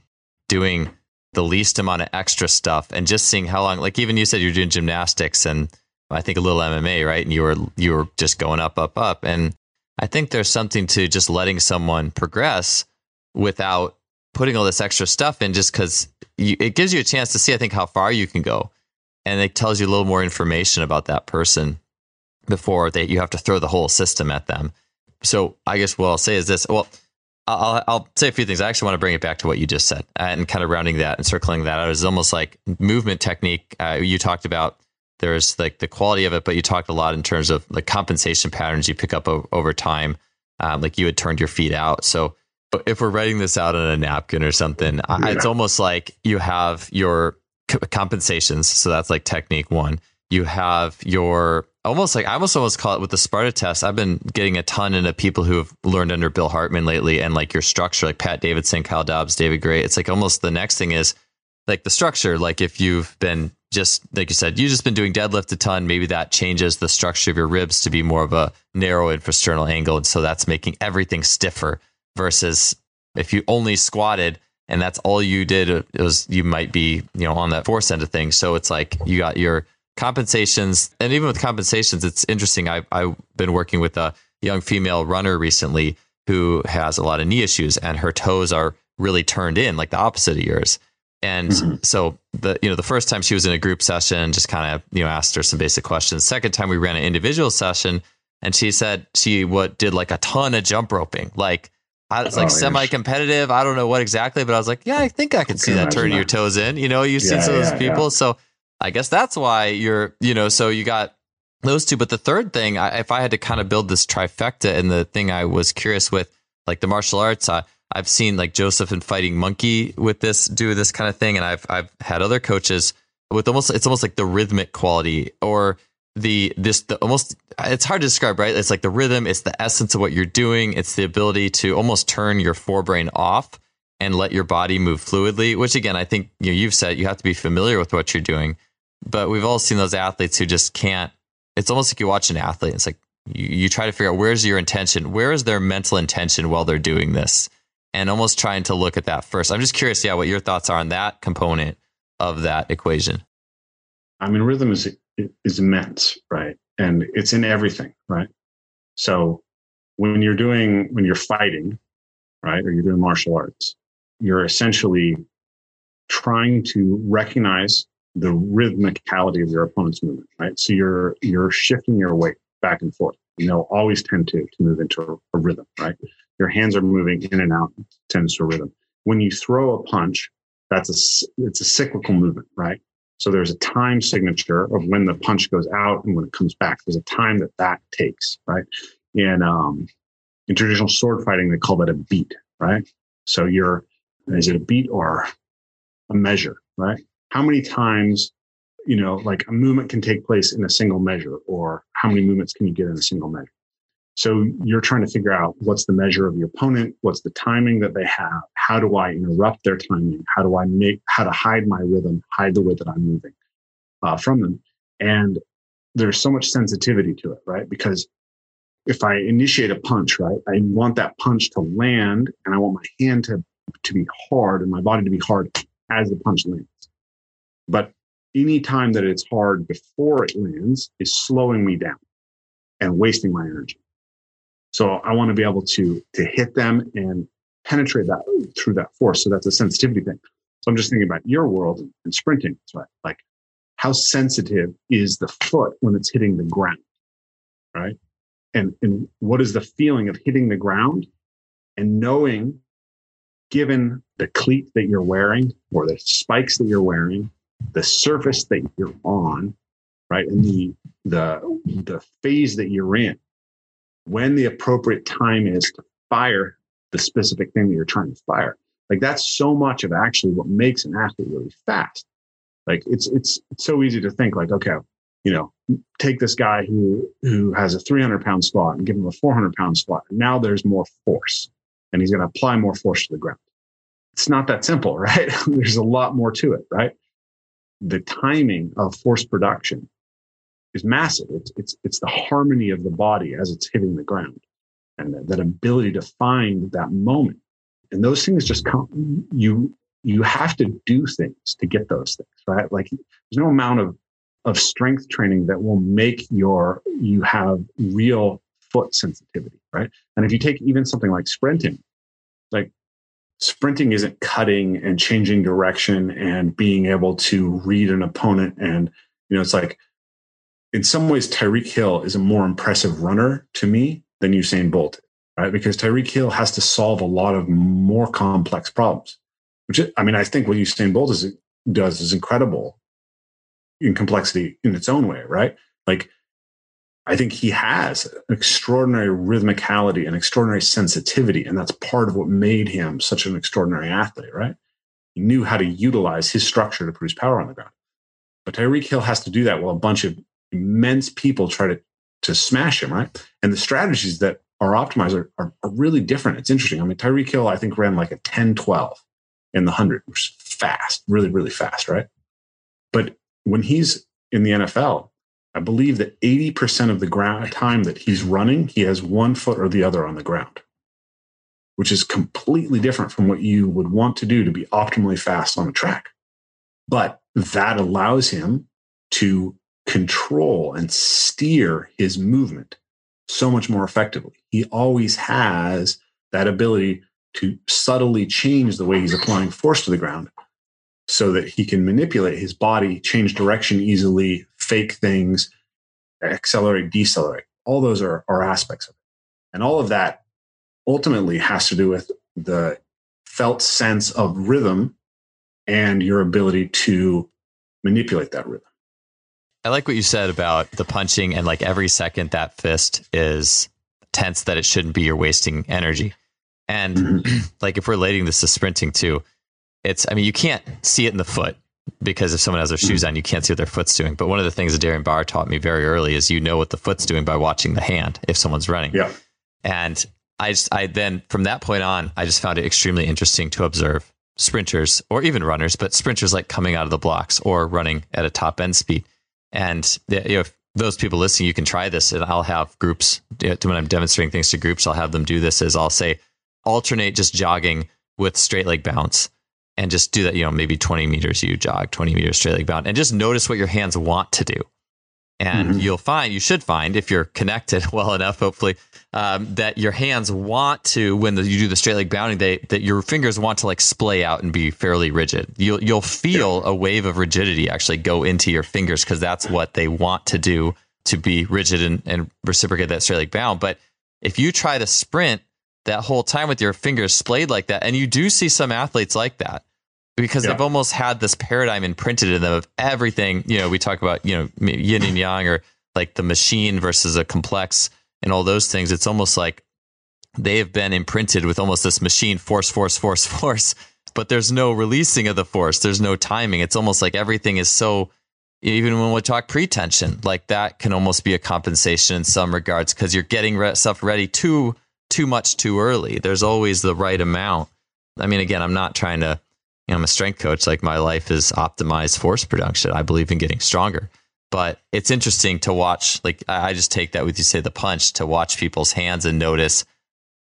doing the least amount of extra stuff and just seeing how long. Like even you said, you're doing gymnastics and I think a little MMA, right? And you were you were just going up, up, up, and I think there's something to just letting someone progress without putting all this extra stuff in just because it gives you a chance to see, I think, how far you can go. And it tells you a little more information about that person before that you have to throw the whole system at them. So I guess what I'll say is this. Well, I'll, I'll say a few things. I actually want to bring it back to what you just said and kind of rounding that and circling that out is almost like movement technique. Uh, you talked about there's like the quality of it, but you talked a lot in terms of like compensation patterns you pick up o- over time. Um, like you had turned your feet out. So if we're writing this out on a napkin or something, yeah. it's almost like you have your compensations. So that's like technique one. you have your almost like I almost almost call it with the Sparta test. I've been getting a ton into people who have learned under Bill Hartman lately, and like your structure, like Pat Davidson, Kyle Dobbs, David Gray. It's like almost the next thing is like the structure. Like if you've been just like you said, you've just been doing deadlift a ton. Maybe that changes the structure of your ribs to be more of a narrow infrasternal angle, and so that's making everything stiffer. Versus if you only squatted and that's all you did, it was you might be you know on that force end of things. So it's like you got your compensations, and even with compensations, it's interesting. I've, I've been working with a young female runner recently who has a lot of knee issues, and her toes are really turned in, like the opposite of yours. And mm-hmm. so the you know the first time she was in a group session, just kind of you know asked her some basic questions. Second time we ran an individual session, and she said she what did like a ton of jump roping, like it's like oh, semi-competitive. I don't know what exactly, but I was like, yeah, I think I can see that turning that. your toes in. You know, you yeah, see some of those people, yeah. so I guess that's why you're, you know, so you got those two. But the third thing, I, if I had to kind of build this trifecta, and the thing I was curious with, like the martial arts, I, I've seen like Jozef and Fighting Monkey with this do this kind of thing, and I've I've had other coaches with almost it's almost like the rhythmic quality or the this the almost it's hard to describe right? It's like the rhythm it's the essence of what you're doing it's the ability to almost turn your forebrain off and let your body move fluidly which again i think you know, you've said you have to be familiar with what you're doing but we've all seen those athletes who just can't. It's almost like you watch an athlete. It's like you, you try to figure out where's your intention, where is their mental intention while they're doing this, and almost trying to look at that first. I'm just curious, yeah, what your thoughts are on that component of that equation. I mean, rhythm is is immense, right? And it's in everything, right? So when you're doing when you're fighting, right, or you're doing martial arts, you're essentially trying to recognize the rhythmicality of your opponent's movement, right? So you're you're shifting your weight back and forth. You know, always tend to to move into a, a rhythm, right? Your hands are moving in and out, tends to a rhythm. When you throw a punch, that's a it's a cyclical movement, right? So there's a time signature of when the punch goes out and when it comes back. There's a time that that takes, right? In um, in traditional sword fighting, they call that a beat, right? So you're is it a beat or a measure, right? How many times you know like a movement can take place in a single measure or how many movements can you get in a single measure? So you're trying to figure out what's the measure of the opponent what's the timing that they have how do i interrupt their timing how do i make how to hide my rhythm hide the way that i'm moving uh, from them. And there's so much sensitivity to it right? Because if i initiate a punch right i want that punch to land and i want my hand to to be hard and my body to be hard as the punch lands but any time that it's hard before it lands is slowing me down and wasting my energy. So I want to be able to to hit them and penetrate that through that force. So that's a sensitivity thing. So I'm just thinking about your world and sprinting, right? Like how sensitive is the foot when it's hitting the ground, right? And and what is the feeling of hitting the ground and knowing, given the cleat that you're wearing or the spikes that you're wearing the surface that you're on, right, and the the the phase that you're in, when the appropriate time is to fire the specific thing that you're trying to fire. Like that's so much of actually what makes an athlete really fast. Like it's it's it's so easy to think like, okay, you know, take this guy who who has a 300 pound squat and give him a 400 pound squat. Now there's more force, and he's going to apply more force to the ground. It's not that simple, <laughs> right? there's a lot more to it, right? The timing of force production is massive. It's, it's, it's the harmony of the body as it's hitting the ground and that, that ability to find that moment. And those things just come, you, you have to do things to get those things, right? Like there's no amount of, of strength training that will make your, you have real foot sensitivity, right? And if you take even something like sprinting, sprinting isn't cutting and changing direction and being able to read an opponent. And, you know, it's like, in some ways, Tyreek Hill is a more impressive runner to me than Usain Bolt, right? Because Tyreek Hill has to solve a lot of more complex problems, which I mean, I think what Usain Bolt is, does is incredible in complexity in its own way, right? Like I think he has extraordinary rhythmicality and extraordinary sensitivity. And that's part of what made him such an extraordinary athlete, right? He knew how to utilize his structure to produce power on the ground. But Tyreek Hill has to do that while a bunch of immense people try to to smash him, right? And the strategies that are optimized are, are, are really different. It's interesting. I mean, Tyreek Hill, I think, ran like a 10 12 in the 100, which is fast, really, really fast, right? But when he's in the NFL, I believe that 80% of the ground time that he's running, he has one foot or the other on the ground, which is completely different from what you would want to do to be optimally fast on a track. But that allows him to control and steer his movement so much more effectively. He always has that ability to subtly change the way he's applying force to the ground so that he can manipulate his body, change direction easily, fake things, accelerate, decelerate. All those are, are aspects of it. And all of that ultimately has to do with the felt sense of rhythm and your ability to manipulate that rhythm. I like what you said about the punching and like every second that fist is tense that it shouldn't be you're wasting energy. And mm-hmm. <clears throat> like if we're relating this to sprinting too, it's I mean you can't see it in the foot because if someone has their shoes mm-hmm. on, you can't see what their foot's doing. But one of the things that Darren Barr taught me very early is you know what the foot's doing by watching the hand if someone's running. Yeah. And I just I then from that point on, I just found it extremely interesting to observe sprinters or even runners, but sprinters like coming out of the blocks or running at a top end speed. And you know, if those people listening, you can try this. And I'll have groups when I'm demonstrating things to groups, I'll have them do this. Is I'll say alternate just jogging with straight leg bounce and just do that, you know, maybe 20 meters you jog, 20 meters straight leg bound, and just notice what your hands want to do. And mm-hmm. you'll find, you should find, if you're connected <laughs> well enough, hopefully, um, that your hands want to, when the, you do the straight leg bounding, they, that your fingers want to like splay out and be fairly rigid. You'll, you'll feel a wave of rigidity actually go into your fingers because that's what they want to do to be rigid and, and reciprocate that straight leg bound. But if you try to sprint that whole time with your fingers splayed like that, and you do see some athletes like that, because yeah. they've almost had this paradigm imprinted in them of everything. You know, we talk about you know yin and yang or like the machine versus a complex and all those things. It's almost like they have been imprinted with almost this machine force, force, force, <laughs> force. But there's no releasing of the force. There's no timing. It's almost like everything is so. Even when we talk pretension, like that can almost be a compensation in some regards because you're getting re- stuff ready too too much too early. There's always the right amount. I mean, again, I'm not trying to you know, I'm a strength coach. Like my life is optimized force production. I believe in getting stronger. But it's interesting to watch. Like I just take that with you say the punch to watch people's hands and notice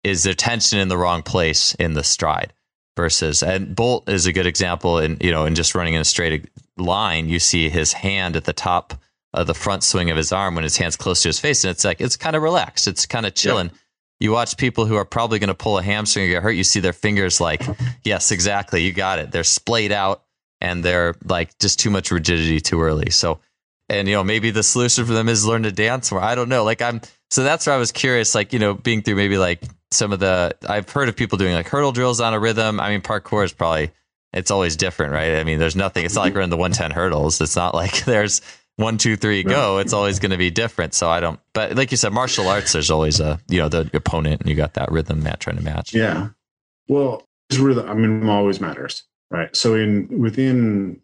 is there tension in the wrong place in the stride versus and Bolt is a good example. In you know, in just running in a straight line, you see his hand at the top of the front swing of his arm when his hand's close to his face, and it's like it's kind of relaxed. It's kind of chilling. Yep you watch people who are probably going to pull a hamstring or get hurt. You see their fingers like, yes, exactly. You got it. They're splayed out and they're like just too much rigidity too early. So, and you know, maybe the solution for them is learn to dance more. I don't know. Like I'm, so that's where I was curious, like, you know, being through maybe like some of the, I've heard of people doing like hurdle drills on a rhythm. I mean, parkour is probably, it's always different, right? I mean, there's nothing, it's not like we're in the 110 hurdles. It's not like <laughs> there's, one, two, three, go, it's always going to be different. So I don't, but like you said, martial arts, there's always a, you know, the opponent and you got that rhythm match trying to match. Yeah. Well, rhythm, I mean, always matters, right? So in, within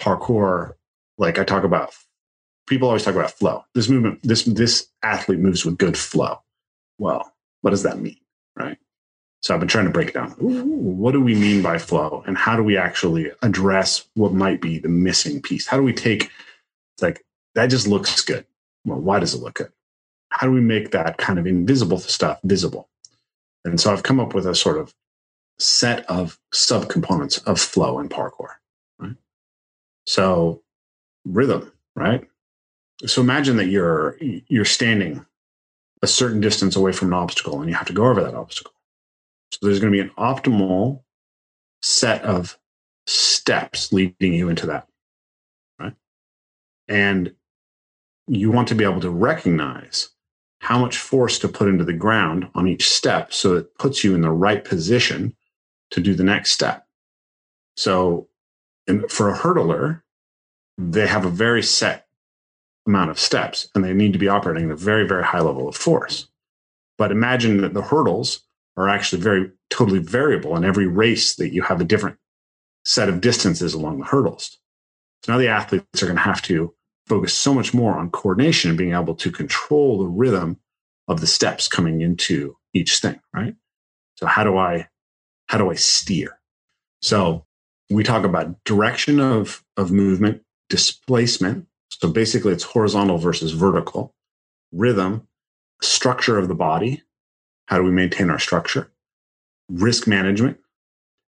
parkour, like I talk about, people always talk about flow. This movement, this, this athlete moves with good flow. Well, what does that mean? Right. So I've been trying to break it down. Ooh, what do we mean by flow and how do we actually address what might be the missing piece? How do we take it's like, that just looks good. Well, why does it look good? How do we make that kind of invisible stuff visible? And so I've come up with a sort of set of subcomponents of flow and parkour. Right? So rhythm, right? So imagine that you're you're standing a certain distance away from an obstacle and you have to go over that obstacle. So there's going to be an optimal set of steps leading you into that. And you want to be able to recognize how much force to put into the ground on each step so it puts you in the right position to do the next step. So, for a hurdler, they have a very set amount of steps and they need to be operating at a very, very high level of force. But imagine that the hurdles are actually very totally variable in every race that you have a different set of distances along the hurdles. So now the athletes are going to have to focus so much more on coordination and being able to control the rhythm of the steps coming into each thing, right? So how do I how do I steer? So we talk about direction of, of movement, displacement. So basically it's horizontal versus vertical, rhythm, structure of the body. How do we maintain our structure? Risk management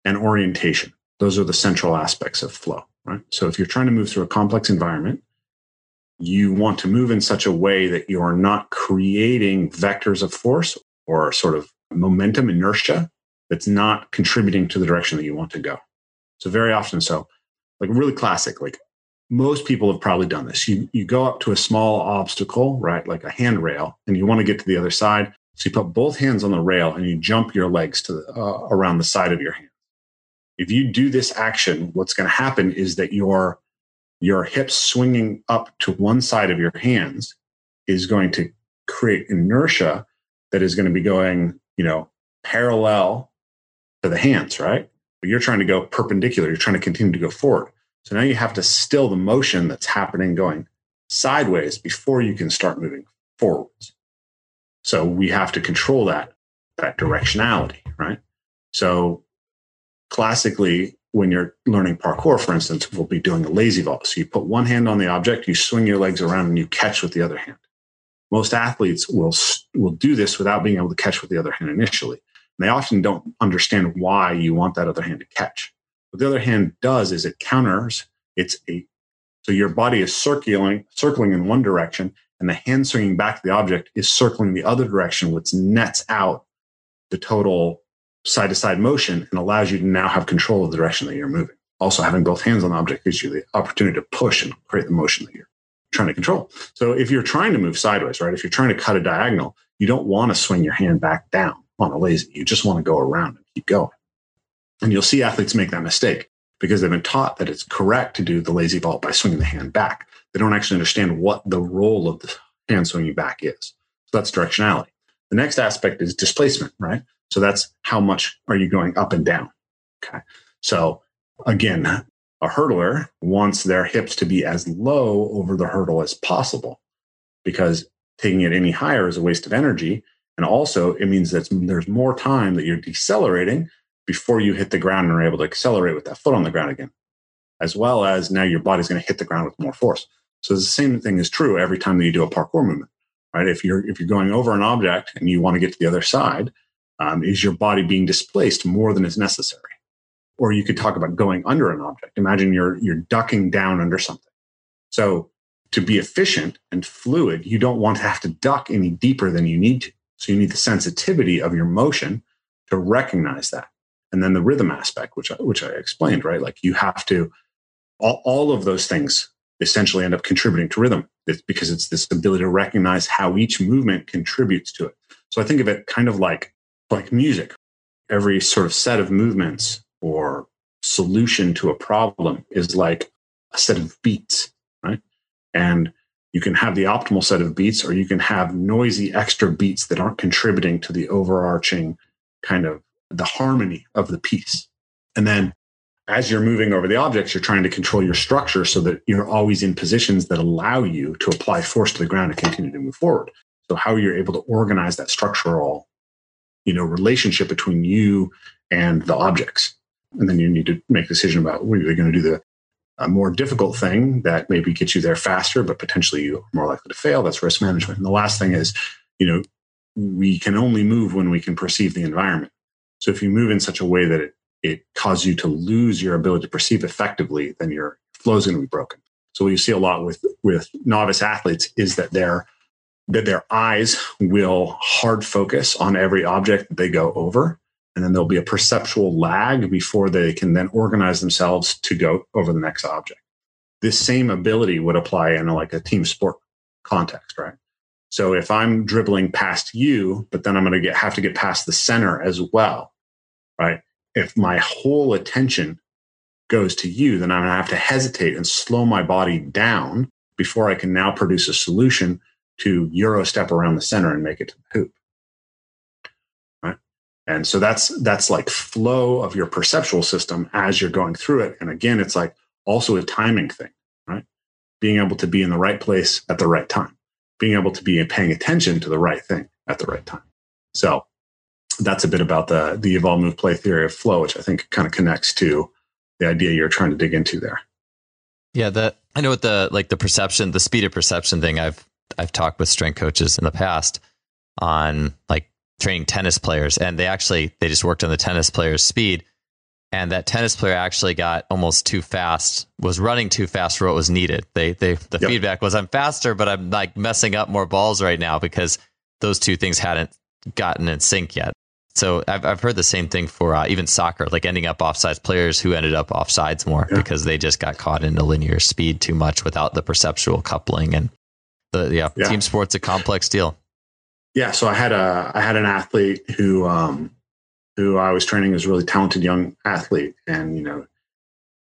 and orientation. Those are the central aspects of flow, right? So if you're trying to move through a complex environment, you want to move in such a way that you are not creating vectors of force or sort of momentum inertia that's not contributing to the direction that you want to go. So very often so, like really classic, like most people have probably done this. You you go up to a small obstacle, right, like a handrail, and you want to get to the other side. So you put both hands on the rail and you jump your legs to the, uh, around the side of your hand. If you do this action, what's going to happen is that your your hips swinging up to one side of your hands is going to create inertia that is going to be going, you know, parallel to the hands, right? But you're trying to go perpendicular. You're trying to continue to go forward. So now you have to still the motion that's happening going sideways before you can start moving forwards. So we have to control that that directionality, right? So classically, when you're learning parkour, for instance, we'll be doing a lazy vault. So you put one hand on the object, you swing your legs around, and you catch with the other hand. Most athletes will will do this without being able to catch with the other hand initially. And they often don't understand why you want that other hand to catch. What the other hand does is it counters. It's a so your body is circling circling in one direction, and the hand swinging back to the object is circling the other direction, which nets out the total side to side motion and allows you to now have control of the direction that you're moving. Also, having both hands on the object gives you the opportunity to push and create the motion that you're trying to control. So, if you're trying to move sideways, right, if you're trying to cut a diagonal, you don't want to swing your hand back down on a lazy. You just want to go around and keep going. And you'll see athletes make that mistake because they've been taught that it's correct to do the lazy vault by swinging the hand back. They don't actually understand what the role of the hand swinging back is. So that's directionality. The next aspect is displacement, right? So that's how much are you going up and down? Okay. So again, a hurdler wants their hips to be as low over the hurdle as possible because taking it any higher is a waste of energy. And also, it means that there's more time that you're decelerating before you hit the ground and are able to accelerate with that foot on the ground again, as well as now your body's going to hit the ground with more force. So the same thing is true every time that you do a parkour movement, right? If you're if you're going over an object and you want to get to the other side, um, is your body being displaced more than is necessary? Or you could talk about going under an object. Imagine you're you're ducking down under something. So to be efficient and fluid, you don't want to have to duck any deeper than you need to. So you need the sensitivity of your motion to recognize that. And then the rhythm aspect, which I, which I explained, right? Like you have to, all, all of those things essentially end up contributing to rhythm it's because it's this ability to recognize how each movement contributes to it. So I think of it kind of like, like music. Every sort of set of movements or solution to a problem is like a set of beats, right? And you can have the optimal set of beats or you can have noisy extra beats that aren't contributing to the overarching kind of the harmony of the piece and then as you're moving over the objects you're trying to control your structure so that you're always in positions that allow you to apply force to the ground and continue to move forward so how you're able to organize that structural you know relationship between you and the objects and then you need to make a decision about whether you're going to do the a more difficult thing that maybe gets you there faster, but potentially you're more likely to fail. That's risk management. And the last thing is, you know, we can only move when we can perceive the environment. So if you move in such a way that it, it causes you to lose your ability to perceive effectively, then your flow is going to be broken. So what you see a lot with with novice athletes is that their that their eyes will hard focus on every object that they go over and then there'll be a perceptual lag before they can then organize themselves to go over the next object. This same ability would apply in a, like a team sport context, right? So if I'm dribbling past you, but then I'm going to get have to get past the center as well, right? If my whole attention goes to you, then I'm going to have to hesitate and slow my body down before I can now produce a solution to euro step around the center and make it to the hoop. Right? And so that's that's like flow of your perceptual system as you're going through it. And again, it's like also a timing thing, right? Being able to be in the right place at the right time, being able to be paying attention to the right thing at the right time. So that's a bit about the the evolve move play theory of flow, which I think kind of connects to the idea you're trying to dig into there. Yeah, the I know what the like the perception, the speed of perception thing. I've I've talked with strength coaches in the past on like training tennis players, and they actually they just worked on the tennis player's speed, and that tennis player actually got almost too fast, was running too fast for what was needed. They they the yep. feedback was I'm faster, but I'm like messing up more balls right now because those two things hadn't gotten in sync yet. So I've I've heard the same thing for uh, even soccer, like ending up offsides players who ended up offsides more yeah. because they just got caught in a linear speed too much without the perceptual coupling and the yeah, yeah. team sports a complex deal. Yeah, so I had a I had an athlete who um who I was training as a really talented young athlete, and you know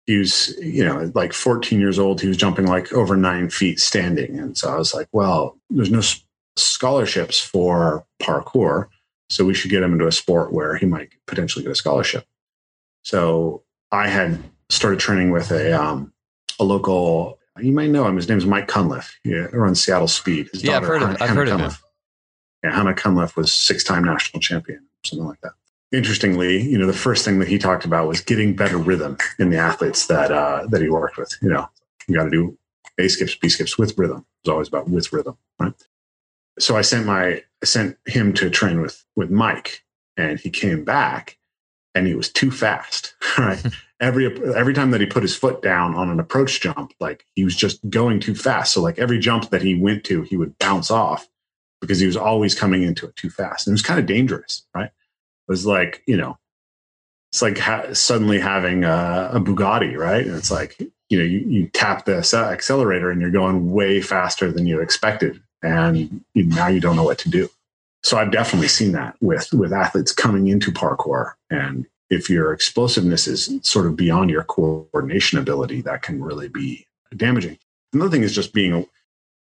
he was you know like 14 years old. He was jumping like over nine feet standing, and so I was like, well, there's no scholarships for parkour so we should get him into a sport where he might potentially get a scholarship. So I had started training with a um, a local. You might know him. His name's Mike Cunliffe. He runs Seattle Speed. His yeah, I've heard, of, I've heard of him. Yeah, Hannah Cunliffe was six time national champion, something like that. Interestingly, you know, the first thing that he talked about was getting better rhythm in the athletes that uh, that he worked with. You know, you got to do A skips, B skips with rhythm. It's always about with rhythm, right? So I sent my I sent him to train with with Mike, and he came back, and he was too fast. <laughs> Right, <laughs> every every time that he put his foot down on an approach jump, like he was just going too fast. So like every jump that he went to, he would bounce off because he was always coming into it too fast, and it was kind of dangerous. Right, it was like you know, it's like ha- suddenly having a, a Bugatti, right? And it's like you know, you, you tap the accelerator and you're going way faster than you expected and now you don't know what to do. So I've definitely seen that with with athletes coming into parkour, and if your explosiveness is sort of beyond your coordination ability, that can really be damaging. Another thing is just being a,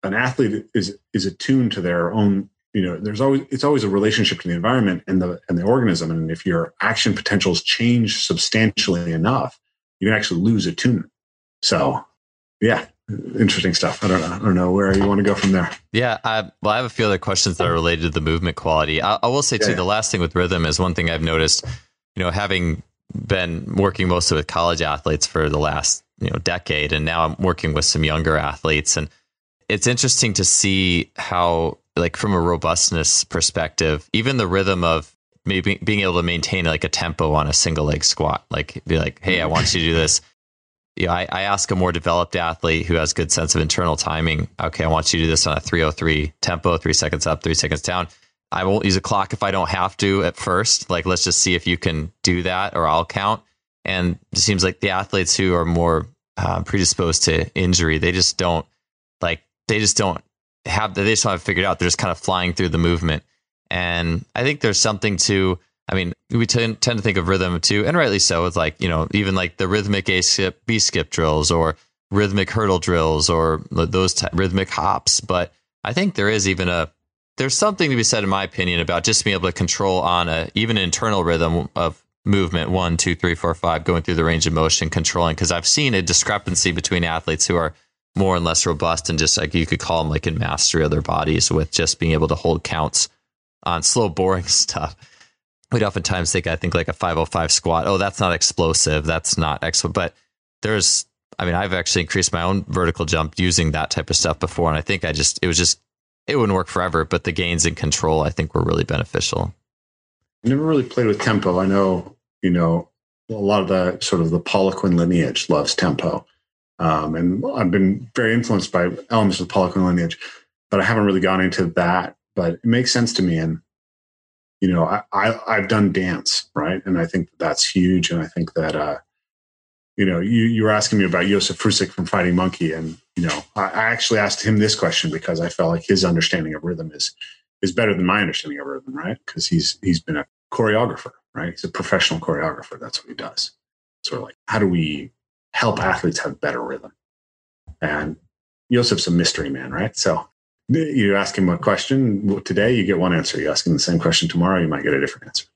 an athlete is is attuned to their own. You know, there's always it's always a relationship to the environment and the and the organism, and if your action potentials change substantially enough, you can actually lose attunement. So, yeah, interesting stuff. I don't know. I don't know where you want to go from there. Yeah, I, well, I have a few other questions that are related to the movement quality. I, I will say too, yeah. the last thing with rhythm is one thing I've noticed. You know, having been working mostly with college athletes for the last you know decade, and now I'm working with some younger athletes, and it's interesting to see how, like, from a robustness perspective, even the rhythm of maybe being able to maintain like a tempo on a single leg squat, like be like, hey, I want you to do this know, I, I, ask a more developed athlete who has good sense of internal timing. Okay, I want you to do this on a 303 tempo, three seconds up, three seconds down. I won't use a clock if I don't have to at first. Like, let's just see if you can do that, or I'll count. And it seems like the athletes who are more uh, predisposed to injury, they just don't like they just don't have they just don't have figured out. They're just kind of flying through the movement. And I think there's something to I mean, we tend, tend to think of rhythm too, and rightly so. with like, you know, even like the rhythmic A skip, B skip drills or rhythmic hurdle drills or those t- rhythmic hops. But I think there is even a, there's something to be said, in my opinion, about just being able to control on a, even an internal rhythm of movement one, two, three, four, five, going through the range of motion, controlling. Cause I've seen a discrepancy between athletes who are more and less robust and just like you could call them like in mastery of their bodies with just being able to hold counts on slow, boring <laughs> stuff we'd oftentimes think, I think like a 505 squat. Oh, that's not explosive. That's not excellent. But there's, I mean, I've actually increased my own vertical jump using that type of stuff before. And I think I just, it was just, it wouldn't work forever, but the gains in control, I think were really beneficial. I never really played with tempo. I know, you know, a lot of the sort of the Poliquin lineage loves tempo. Um, and I've been very influenced by elements of Poliquin lineage, but I haven't really gone into that. But it makes sense to me. And you know, I, I have done dance, right, and I think that's huge. And I think that uh, you know, you you were asking me about Jozef Frucek from Fighting Monkey, and you know, I, I actually asked him this question because I felt like his understanding of rhythm is is better than my understanding of rhythm, right? Because he's he's been a choreographer, right? He's a professional choreographer. That's what he does. Sort of like, how do we help athletes have better rhythm? And Jozef's a mystery man, right? So you ask him a question today, you get one answer. You ask him the same question tomorrow, you might get a different answer.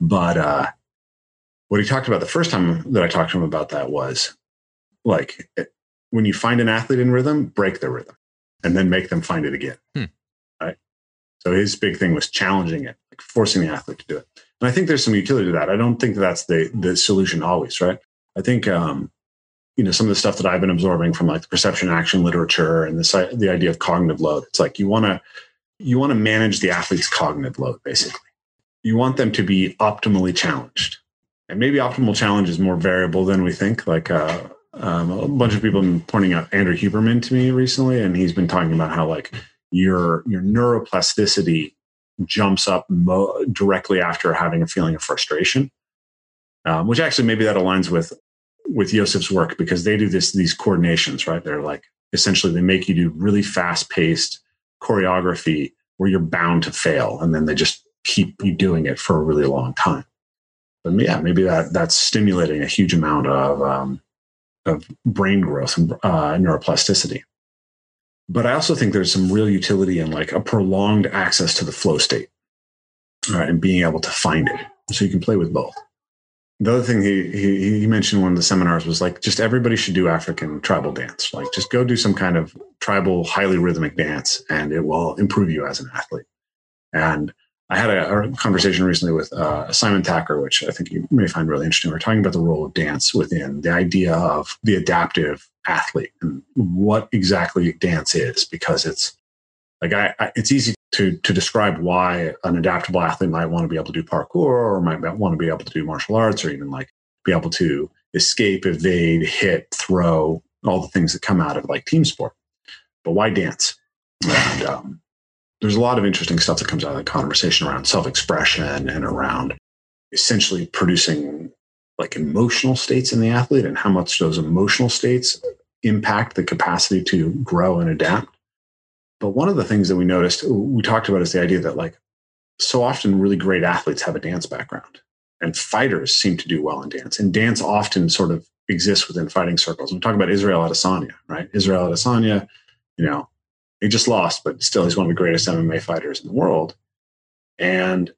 But uh, what he talked about the first time that I talked to him about that was like it, when you find an athlete in rhythm, break their rhythm and then make them find it again. Hmm. Right. So his big thing was challenging it, like forcing the athlete to do it. And I think there's some utility to that. I don't think that's the the solution always, right? I think um, you know some of the stuff that I've been absorbing from like the perception action literature and this the idea of cognitive load. It's like you want to you want to manage the athlete's cognitive load basically. You want them to be optimally challenged, and maybe optimal challenge is more variable than we think. Like uh, um, a bunch of people have been pointing out Andrew Huberman to me recently, and he's been talking about how like your your neuroplasticity jumps up mo- directly after having a feeling of frustration, um, which actually maybe that aligns with with Jozef's work because they do this these coordinations, right? They're like essentially they make you do really fast paced choreography where you're bound to fail, and then they just keep you doing it for a really long time. But yeah, maybe that that's stimulating a huge amount of um, of brain growth and uh, neuroplasticity. But I also think there's some real utility in like a prolonged access to the flow state, right, and being able to find it. So you can play with both the other thing he, he he mentioned one of the seminars was like just everybody should do African tribal dance. Like just go do some kind of tribal, highly rhythmic dance, and it will improve you as an athlete. And I had a, a conversation recently with uh, Simon Tacker, which I think you may find really interesting. We we're talking about the role of dance within the idea of the adaptive athlete and what exactly dance is, because it's like I, I it's easy to to describe why an adaptable athlete might want to be able to do parkour or might want to be able to do martial arts or even like be able to escape, evade, hit, throw, all the things that come out of like team sport. But why dance? And um, there's a lot of interesting stuff that comes out of the conversation around self-expression and around essentially producing like emotional states in the athlete and how much those emotional states impact the capacity to grow and adapt but one of the things that we noticed, we talked about is the idea that like so often really great athletes have a dance background and fighters seem to do well in dance. And dance often sort of exists within fighting circles. We talk about Israel Adesanya, right? Israel Adesanya, you know, he just lost, but still he's one of the greatest MMA fighters in the world. And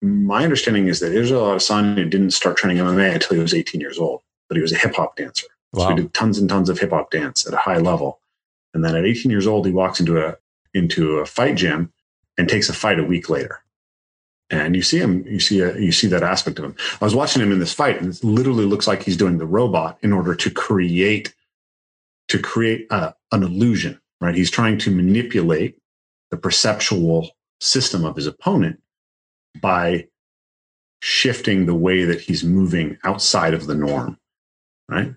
my understanding is that Israel Adesanya didn't start training MMA until he was 18 years old, but he was a hip hop dancer. Wow. So he did tons and tons of hip hop dance at a high level. And then at 18 years old, he walks into a into a fight gym and takes a fight a week later. And you see him, you see a, you see that aspect of him. I was watching him in this fight, and it literally looks like he's doing the robot in order to create to create a, an illusion. Right? He's trying to manipulate the perceptual system of his opponent by shifting the way that he's moving outside of the norm, right?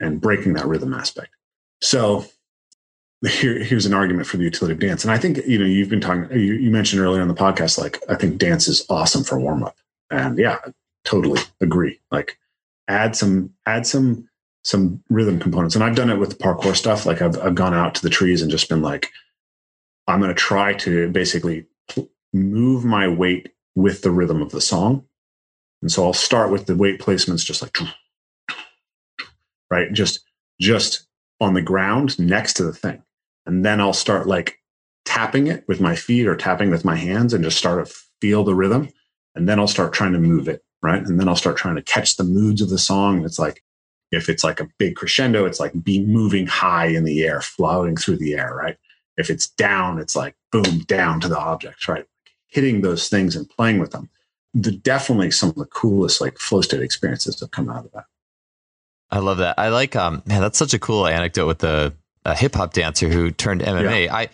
And breaking that rhythm aspect. So here, here's an argument for the utility of dance. And I think, you know, you've been talking, you, you mentioned earlier on the podcast, like, I think dance is awesome for warm up. And yeah, totally agree. Like, add some, add some, some rhythm components. And I've done it with parkour stuff. Like, I've, I've gone out to the trees and just been like, I'm going to try to basically move my weight with the rhythm of the song. And so I'll start with the weight placements, just like, right? Just, just on the ground next to the thing and then I'll start like tapping it with my feet or tapping with my hands and just start to feel the rhythm. And then I'll start trying to move it, right? And then I'll start trying to catch the moods of the song. And it's like if it's like a big crescendo, it's like be moving high in the air, floating through the air, right? If it's down, it's like boom, down to the objects, right? Hitting those things and playing with them. The, definitely some of the coolest like flow state experiences have come out of that. I love that. I like um man, that's such a cool anecdote with the a hip hop dancer who turned MMA. Yeah. I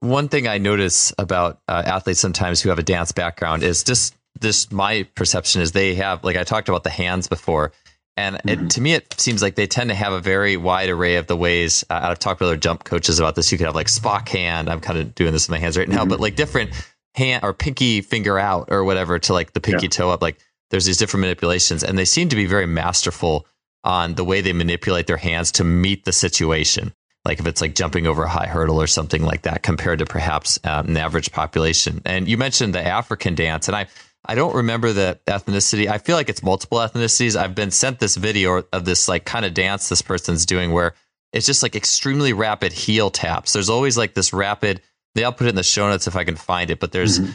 one thing I notice about uh, athletes sometimes who have a dance background is just this. My perception is they have like I talked about the hands before, and mm-hmm. it, to me it seems like they tend to have a very wide array of the ways. Uh, I've talked to other jump coaches about this. You could have like Spock hand. I'm kind of doing this with my hands right now, mm-hmm. but like different hand or pinky finger out or whatever to like the pinky yeah. toe up. Like there's these different manipulations, and they seem to be very masterful on the way they manipulate their hands to meet the situation like if it's like jumping over a high hurdle or something like that compared to perhaps um, an average population. And you mentioned the African dance, and I I don't remember the ethnicity. I feel like it's multiple ethnicities. I've been sent this video of this like kind of dance this person's doing where it's just like extremely rapid heel taps. There's always like this rapid. They I'll put it in the show notes if I can find it, but there's. Mm-hmm.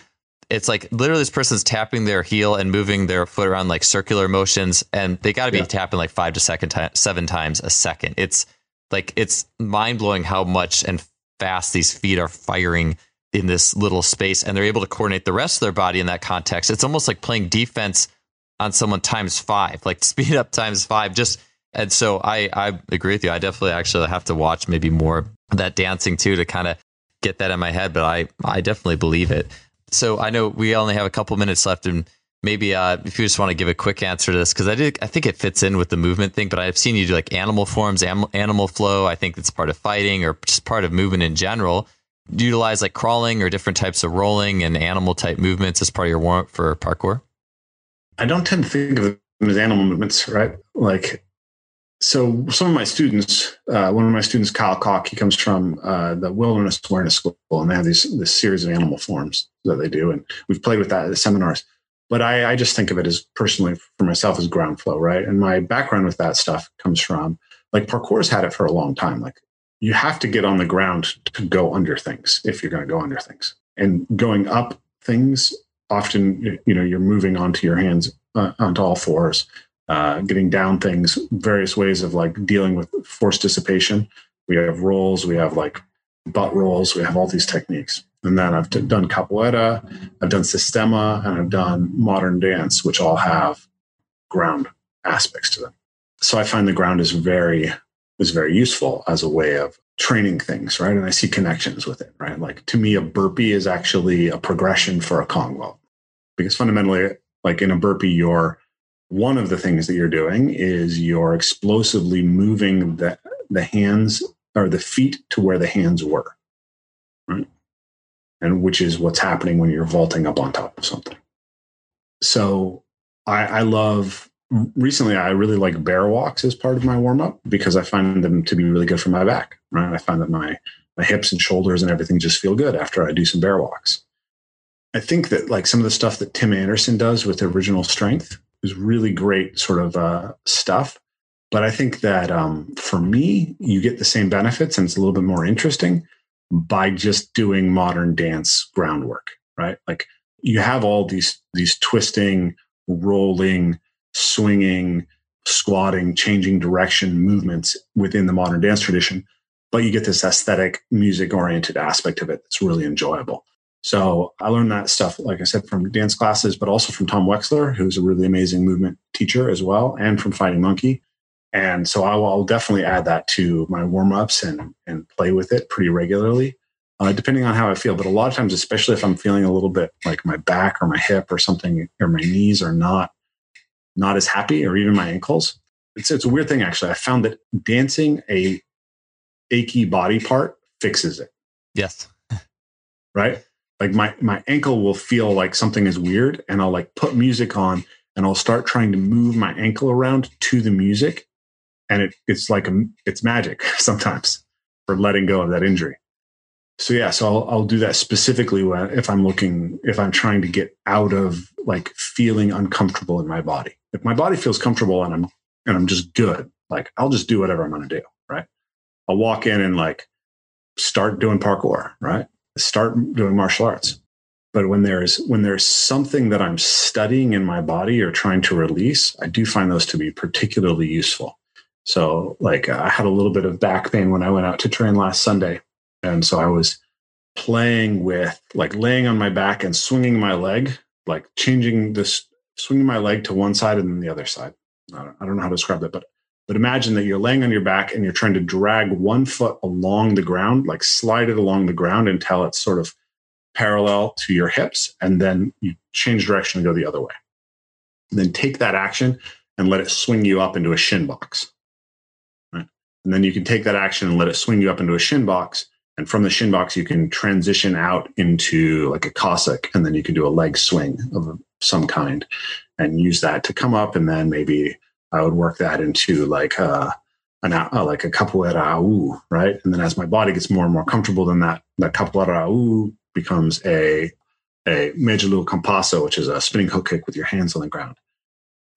it's like literally this person's tapping their heel and moving their foot around like circular motions, and they got to be yeah. tapping like five to second time, seven times a second. It's like it's mind blowing how much and fast these feet are firing in this little space, and they're able to coordinate the rest of their body in that context. It's almost like playing defense on someone times five, like <laughs> speed up times five. Just and so I I agree with you. I definitely actually have to watch maybe more that dancing too to kind of get that in my head, but I I definitely believe it so I know we only have a couple minutes left, and maybe uh, if you just want to give a quick answer to this, because I I think it fits in with the movement thing. But I've seen you do like animal forms, am, animal flow. I think it's part of fighting or just part of movement in general. Utilize like crawling or different types of rolling and animal type movements as part of your warm for parkour. I don't tend to think of them as animal movements, right? Like so some of my students, uh, one of my students, Kyle Cock, he comes from uh, the Wilderness Awareness School, and they have these this series of animal forms that they do, and we've played with that at the seminars. But I, I just think of it as personally for myself as ground flow, right? And my background with that stuff comes from like parkour's had it for a long time. Like you have to get on the ground to go under things if you're going to go under things, and going up things often, you know, you're moving onto your hands uh, onto all fours uh, getting down things, various ways of like dealing with force dissipation. We have rolls, we have like butt rolls, we have all these techniques. And then I've done capoeira, I've done sistema, and I've done modern dance, which all have ground aspects to them. So I find the ground is very is very useful as a way of training things, right? And I see connections with it, right? Like to me, a burpee is actually a progression for a vault because fundamentally, like in a burpee, you're one of the things that you're doing is you're explosively moving the, the hands or the feet to where the hands were, right? And which is what's happening when you're vaulting up on top of something. So I, I love recently I really like bear walks as part of my warm up because I find them to be really good for my back. Right. I find that my my hips and shoulders and everything just feel good after I do some bear walks. I think that like some of the stuff that Tim Anderson does with original strength is really great sort of uh, stuff. But I think that um, for me, you get the same benefits and it's a little bit more interesting by just doing modern dance groundwork, right? Like you have all these these twisting, rolling, swinging, squatting, changing direction movements within the modern dance tradition, but you get this aesthetic, music oriented aspect of it that's really enjoyable. So I learned that stuff, like I said, from dance classes, but also from Tom Weksler, who's a really amazing movement teacher as well, and from Fighting Monkey. And so I will definitely add that to my warm ups and, and play with it pretty regularly, uh, depending on how I feel. But a lot of times, especially if I'm feeling a little bit like my back or my hip or something, or my knees are not not as happy, or even my ankles, it's it's a weird thing actually. I found that dancing a achy body part fixes it. Yes. <laughs> right like my my ankle will feel like something is weird and i'll like put music on and i'll start trying to move my ankle around to the music and it, it's like a, it's magic <laughs> sometimes for letting go of that injury so yeah so I'll, I'll do that specifically when, if i'm looking if i'm trying to get out of like feeling uncomfortable in my body if my body feels comfortable and i'm and i'm just good like i'll just do whatever i'm going to do right i'll walk in and like start doing parkour right start doing martial arts. But when there's when there's something that I'm studying in my body or trying to release, I do find those to be particularly useful. So, like, I had a little bit of back pain when I went out to train last Sunday, and so I was playing with like laying on my back and swinging my leg, like changing this, swinging my leg to one side and then the other side. I don't, I don't know how to describe that, but but imagine that you're laying on your back and you're trying to drag one foot along the ground, like slide it along the ground until it's sort of parallel to your hips. And then you change direction and go the other way. And then take that action and let it swing you up into a shin box. And then you can take that action and let it swing you up into a shin box. And from the shin box, you can transition out into like a Cossack, and then you can do a leg swing of some kind and use that to come up and then maybe I would work that into like uh, a, an, uh, like a capoeira au, right? And then as my body gets more and more comfortable, then that that capoeira au becomes a a meia-lua compasso, which is a spinning hook kick with your hands on the ground.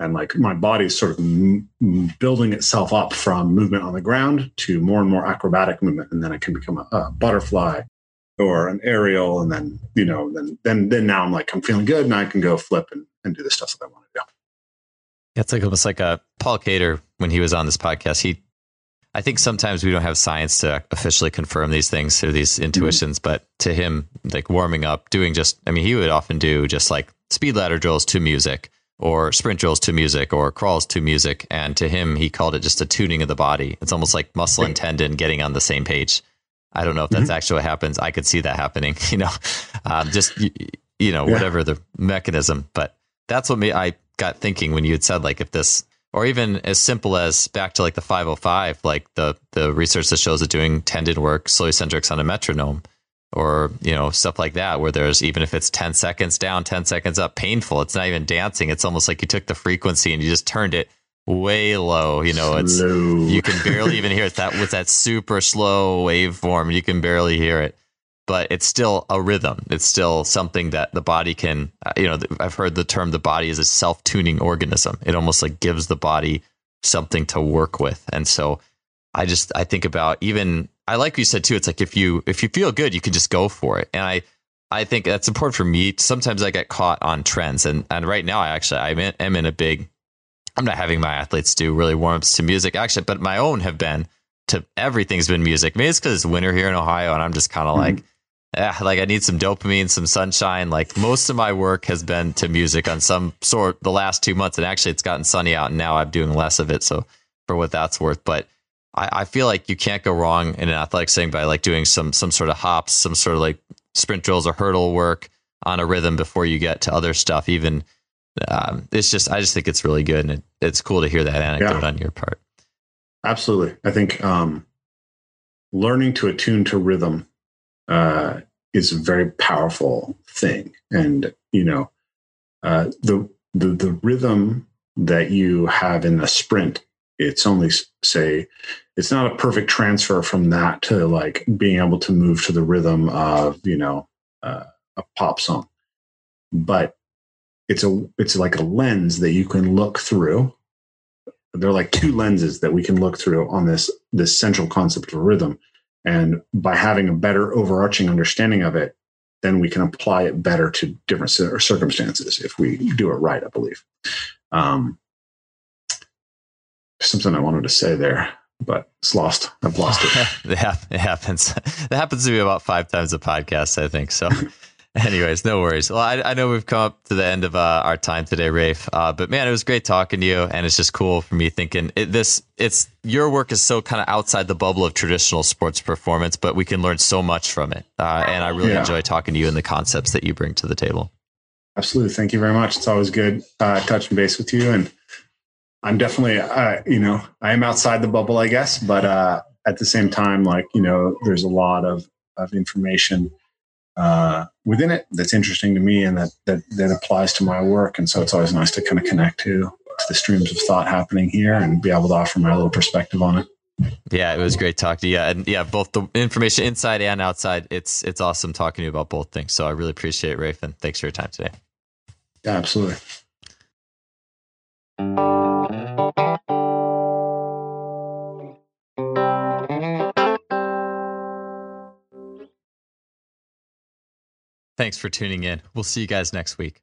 And like my body is sort of m- building itself up from movement on the ground to more and more acrobatic movement, and then it can become a, a butterfly or an aerial, and then you know, then then then now I'm like I'm feeling good, and I can go flip and, and do the stuff that I want to do. It's like almost like a Paul Cater when he was on this podcast. He, I think sometimes we don't have science to officially confirm these things or these intuitions, mm-hmm. but to him, like warming up, doing just, I mean, he would often do just like speed ladder drills to music or sprint drills to music or crawls to music. And to him, he called it just a tuning of the body. It's almost like muscle and tendon getting on the same page. I don't know if that's mm-hmm. actually what happens. I could see that happening, <laughs> you know, um, just, you, you know, yeah. whatever the mechanism. But that's what me, I got thinking when you had said, like, if this, or even as simple as back to like the 505, like the, the research that shows that doing tendon work, slow eccentrics on a metronome, or you know stuff like that where there's even if it's 10 seconds down 10 seconds up painful. It's not even dancing. It's almost like you took the frequency and you just turned it way low you know it's slow. you can barely even hear it. That with that super slow waveform you can barely hear it. But it's still a rhythm. It's still something that the body can uh, you know i've heard the term the body is a self-tuning organism. It almost like gives the body something to work with. And so i just i think about even I like you said too. It's like if you if you feel good, you can just go for it. And I I think that's important for me. Sometimes I get caught on trends, and and right now I actually I'm in, am in a big. I'm not having my athletes do really warm ups to music actually, but my own have been to everything's been music. Maybe it's because it's winter here in Ohio, and I'm just kind of mm-hmm. like. Yeah, like I need some dopamine, some sunshine. Like most of my work has been to music on some sort the last two months, and actually it's gotten sunny out, and now I'm doing less of it. So for what that's worth, but I, I feel like you can't go wrong in an athletic setting by like doing some some sort of hops, some sort of like sprint drills or hurdle work on a rhythm before you get to other stuff. Even um, it's just I just think it's really good and it, it's cool to hear that anecdote yeah. on your part. Absolutely, I think um, learning to attune to rhythm uh, is a very powerful thing, and you know uh, the the the rhythm that you have in the sprint it's only say it's not a perfect transfer from that to like being able to move to the rhythm of you know uh, a pop song. But it's a it's like a lens that you can look through. There are like two lenses that we can look through on this this central concept of rhythm. And by having a better overarching understanding of it then we can apply it better to different circumstances if we do it right i believe. Um, something I wanted to say there, but it's lost. I've lost it. <laughs> yeah, it happens. It happens to be about five times a podcast, I think. So, <laughs> anyways, no worries. Well, I, I, know we've come up to the end of uh, our time today, Rafe. Uh, but man, it was great talking to you, and it's just cool for me thinking it, this. It's your work is so kind of outside the bubble of traditional sports performance, but we can learn so much from it. Uh, and I really yeah. enjoy talking to you and the concepts that you bring to the table. Absolutely. Thank you very much. It's always good uh, touching base with you and I'm definitely, uh, you know, I am outside the bubble, I guess, but uh, at the same time, like you know, there's a lot of of information uh, within it that's interesting to me and that that that applies to my work, and so it's always nice to kind of connect to to the streams of thought happening here and be able to offer my little perspective on it. Yeah, it was great talking to you. And yeah, both the information inside and outside. It's it's awesome talking to you about both things. So I really appreciate it, Rafe, and thanks for your time today. Yeah, absolutely. Thanks for tuning in. We'll see you guys next week.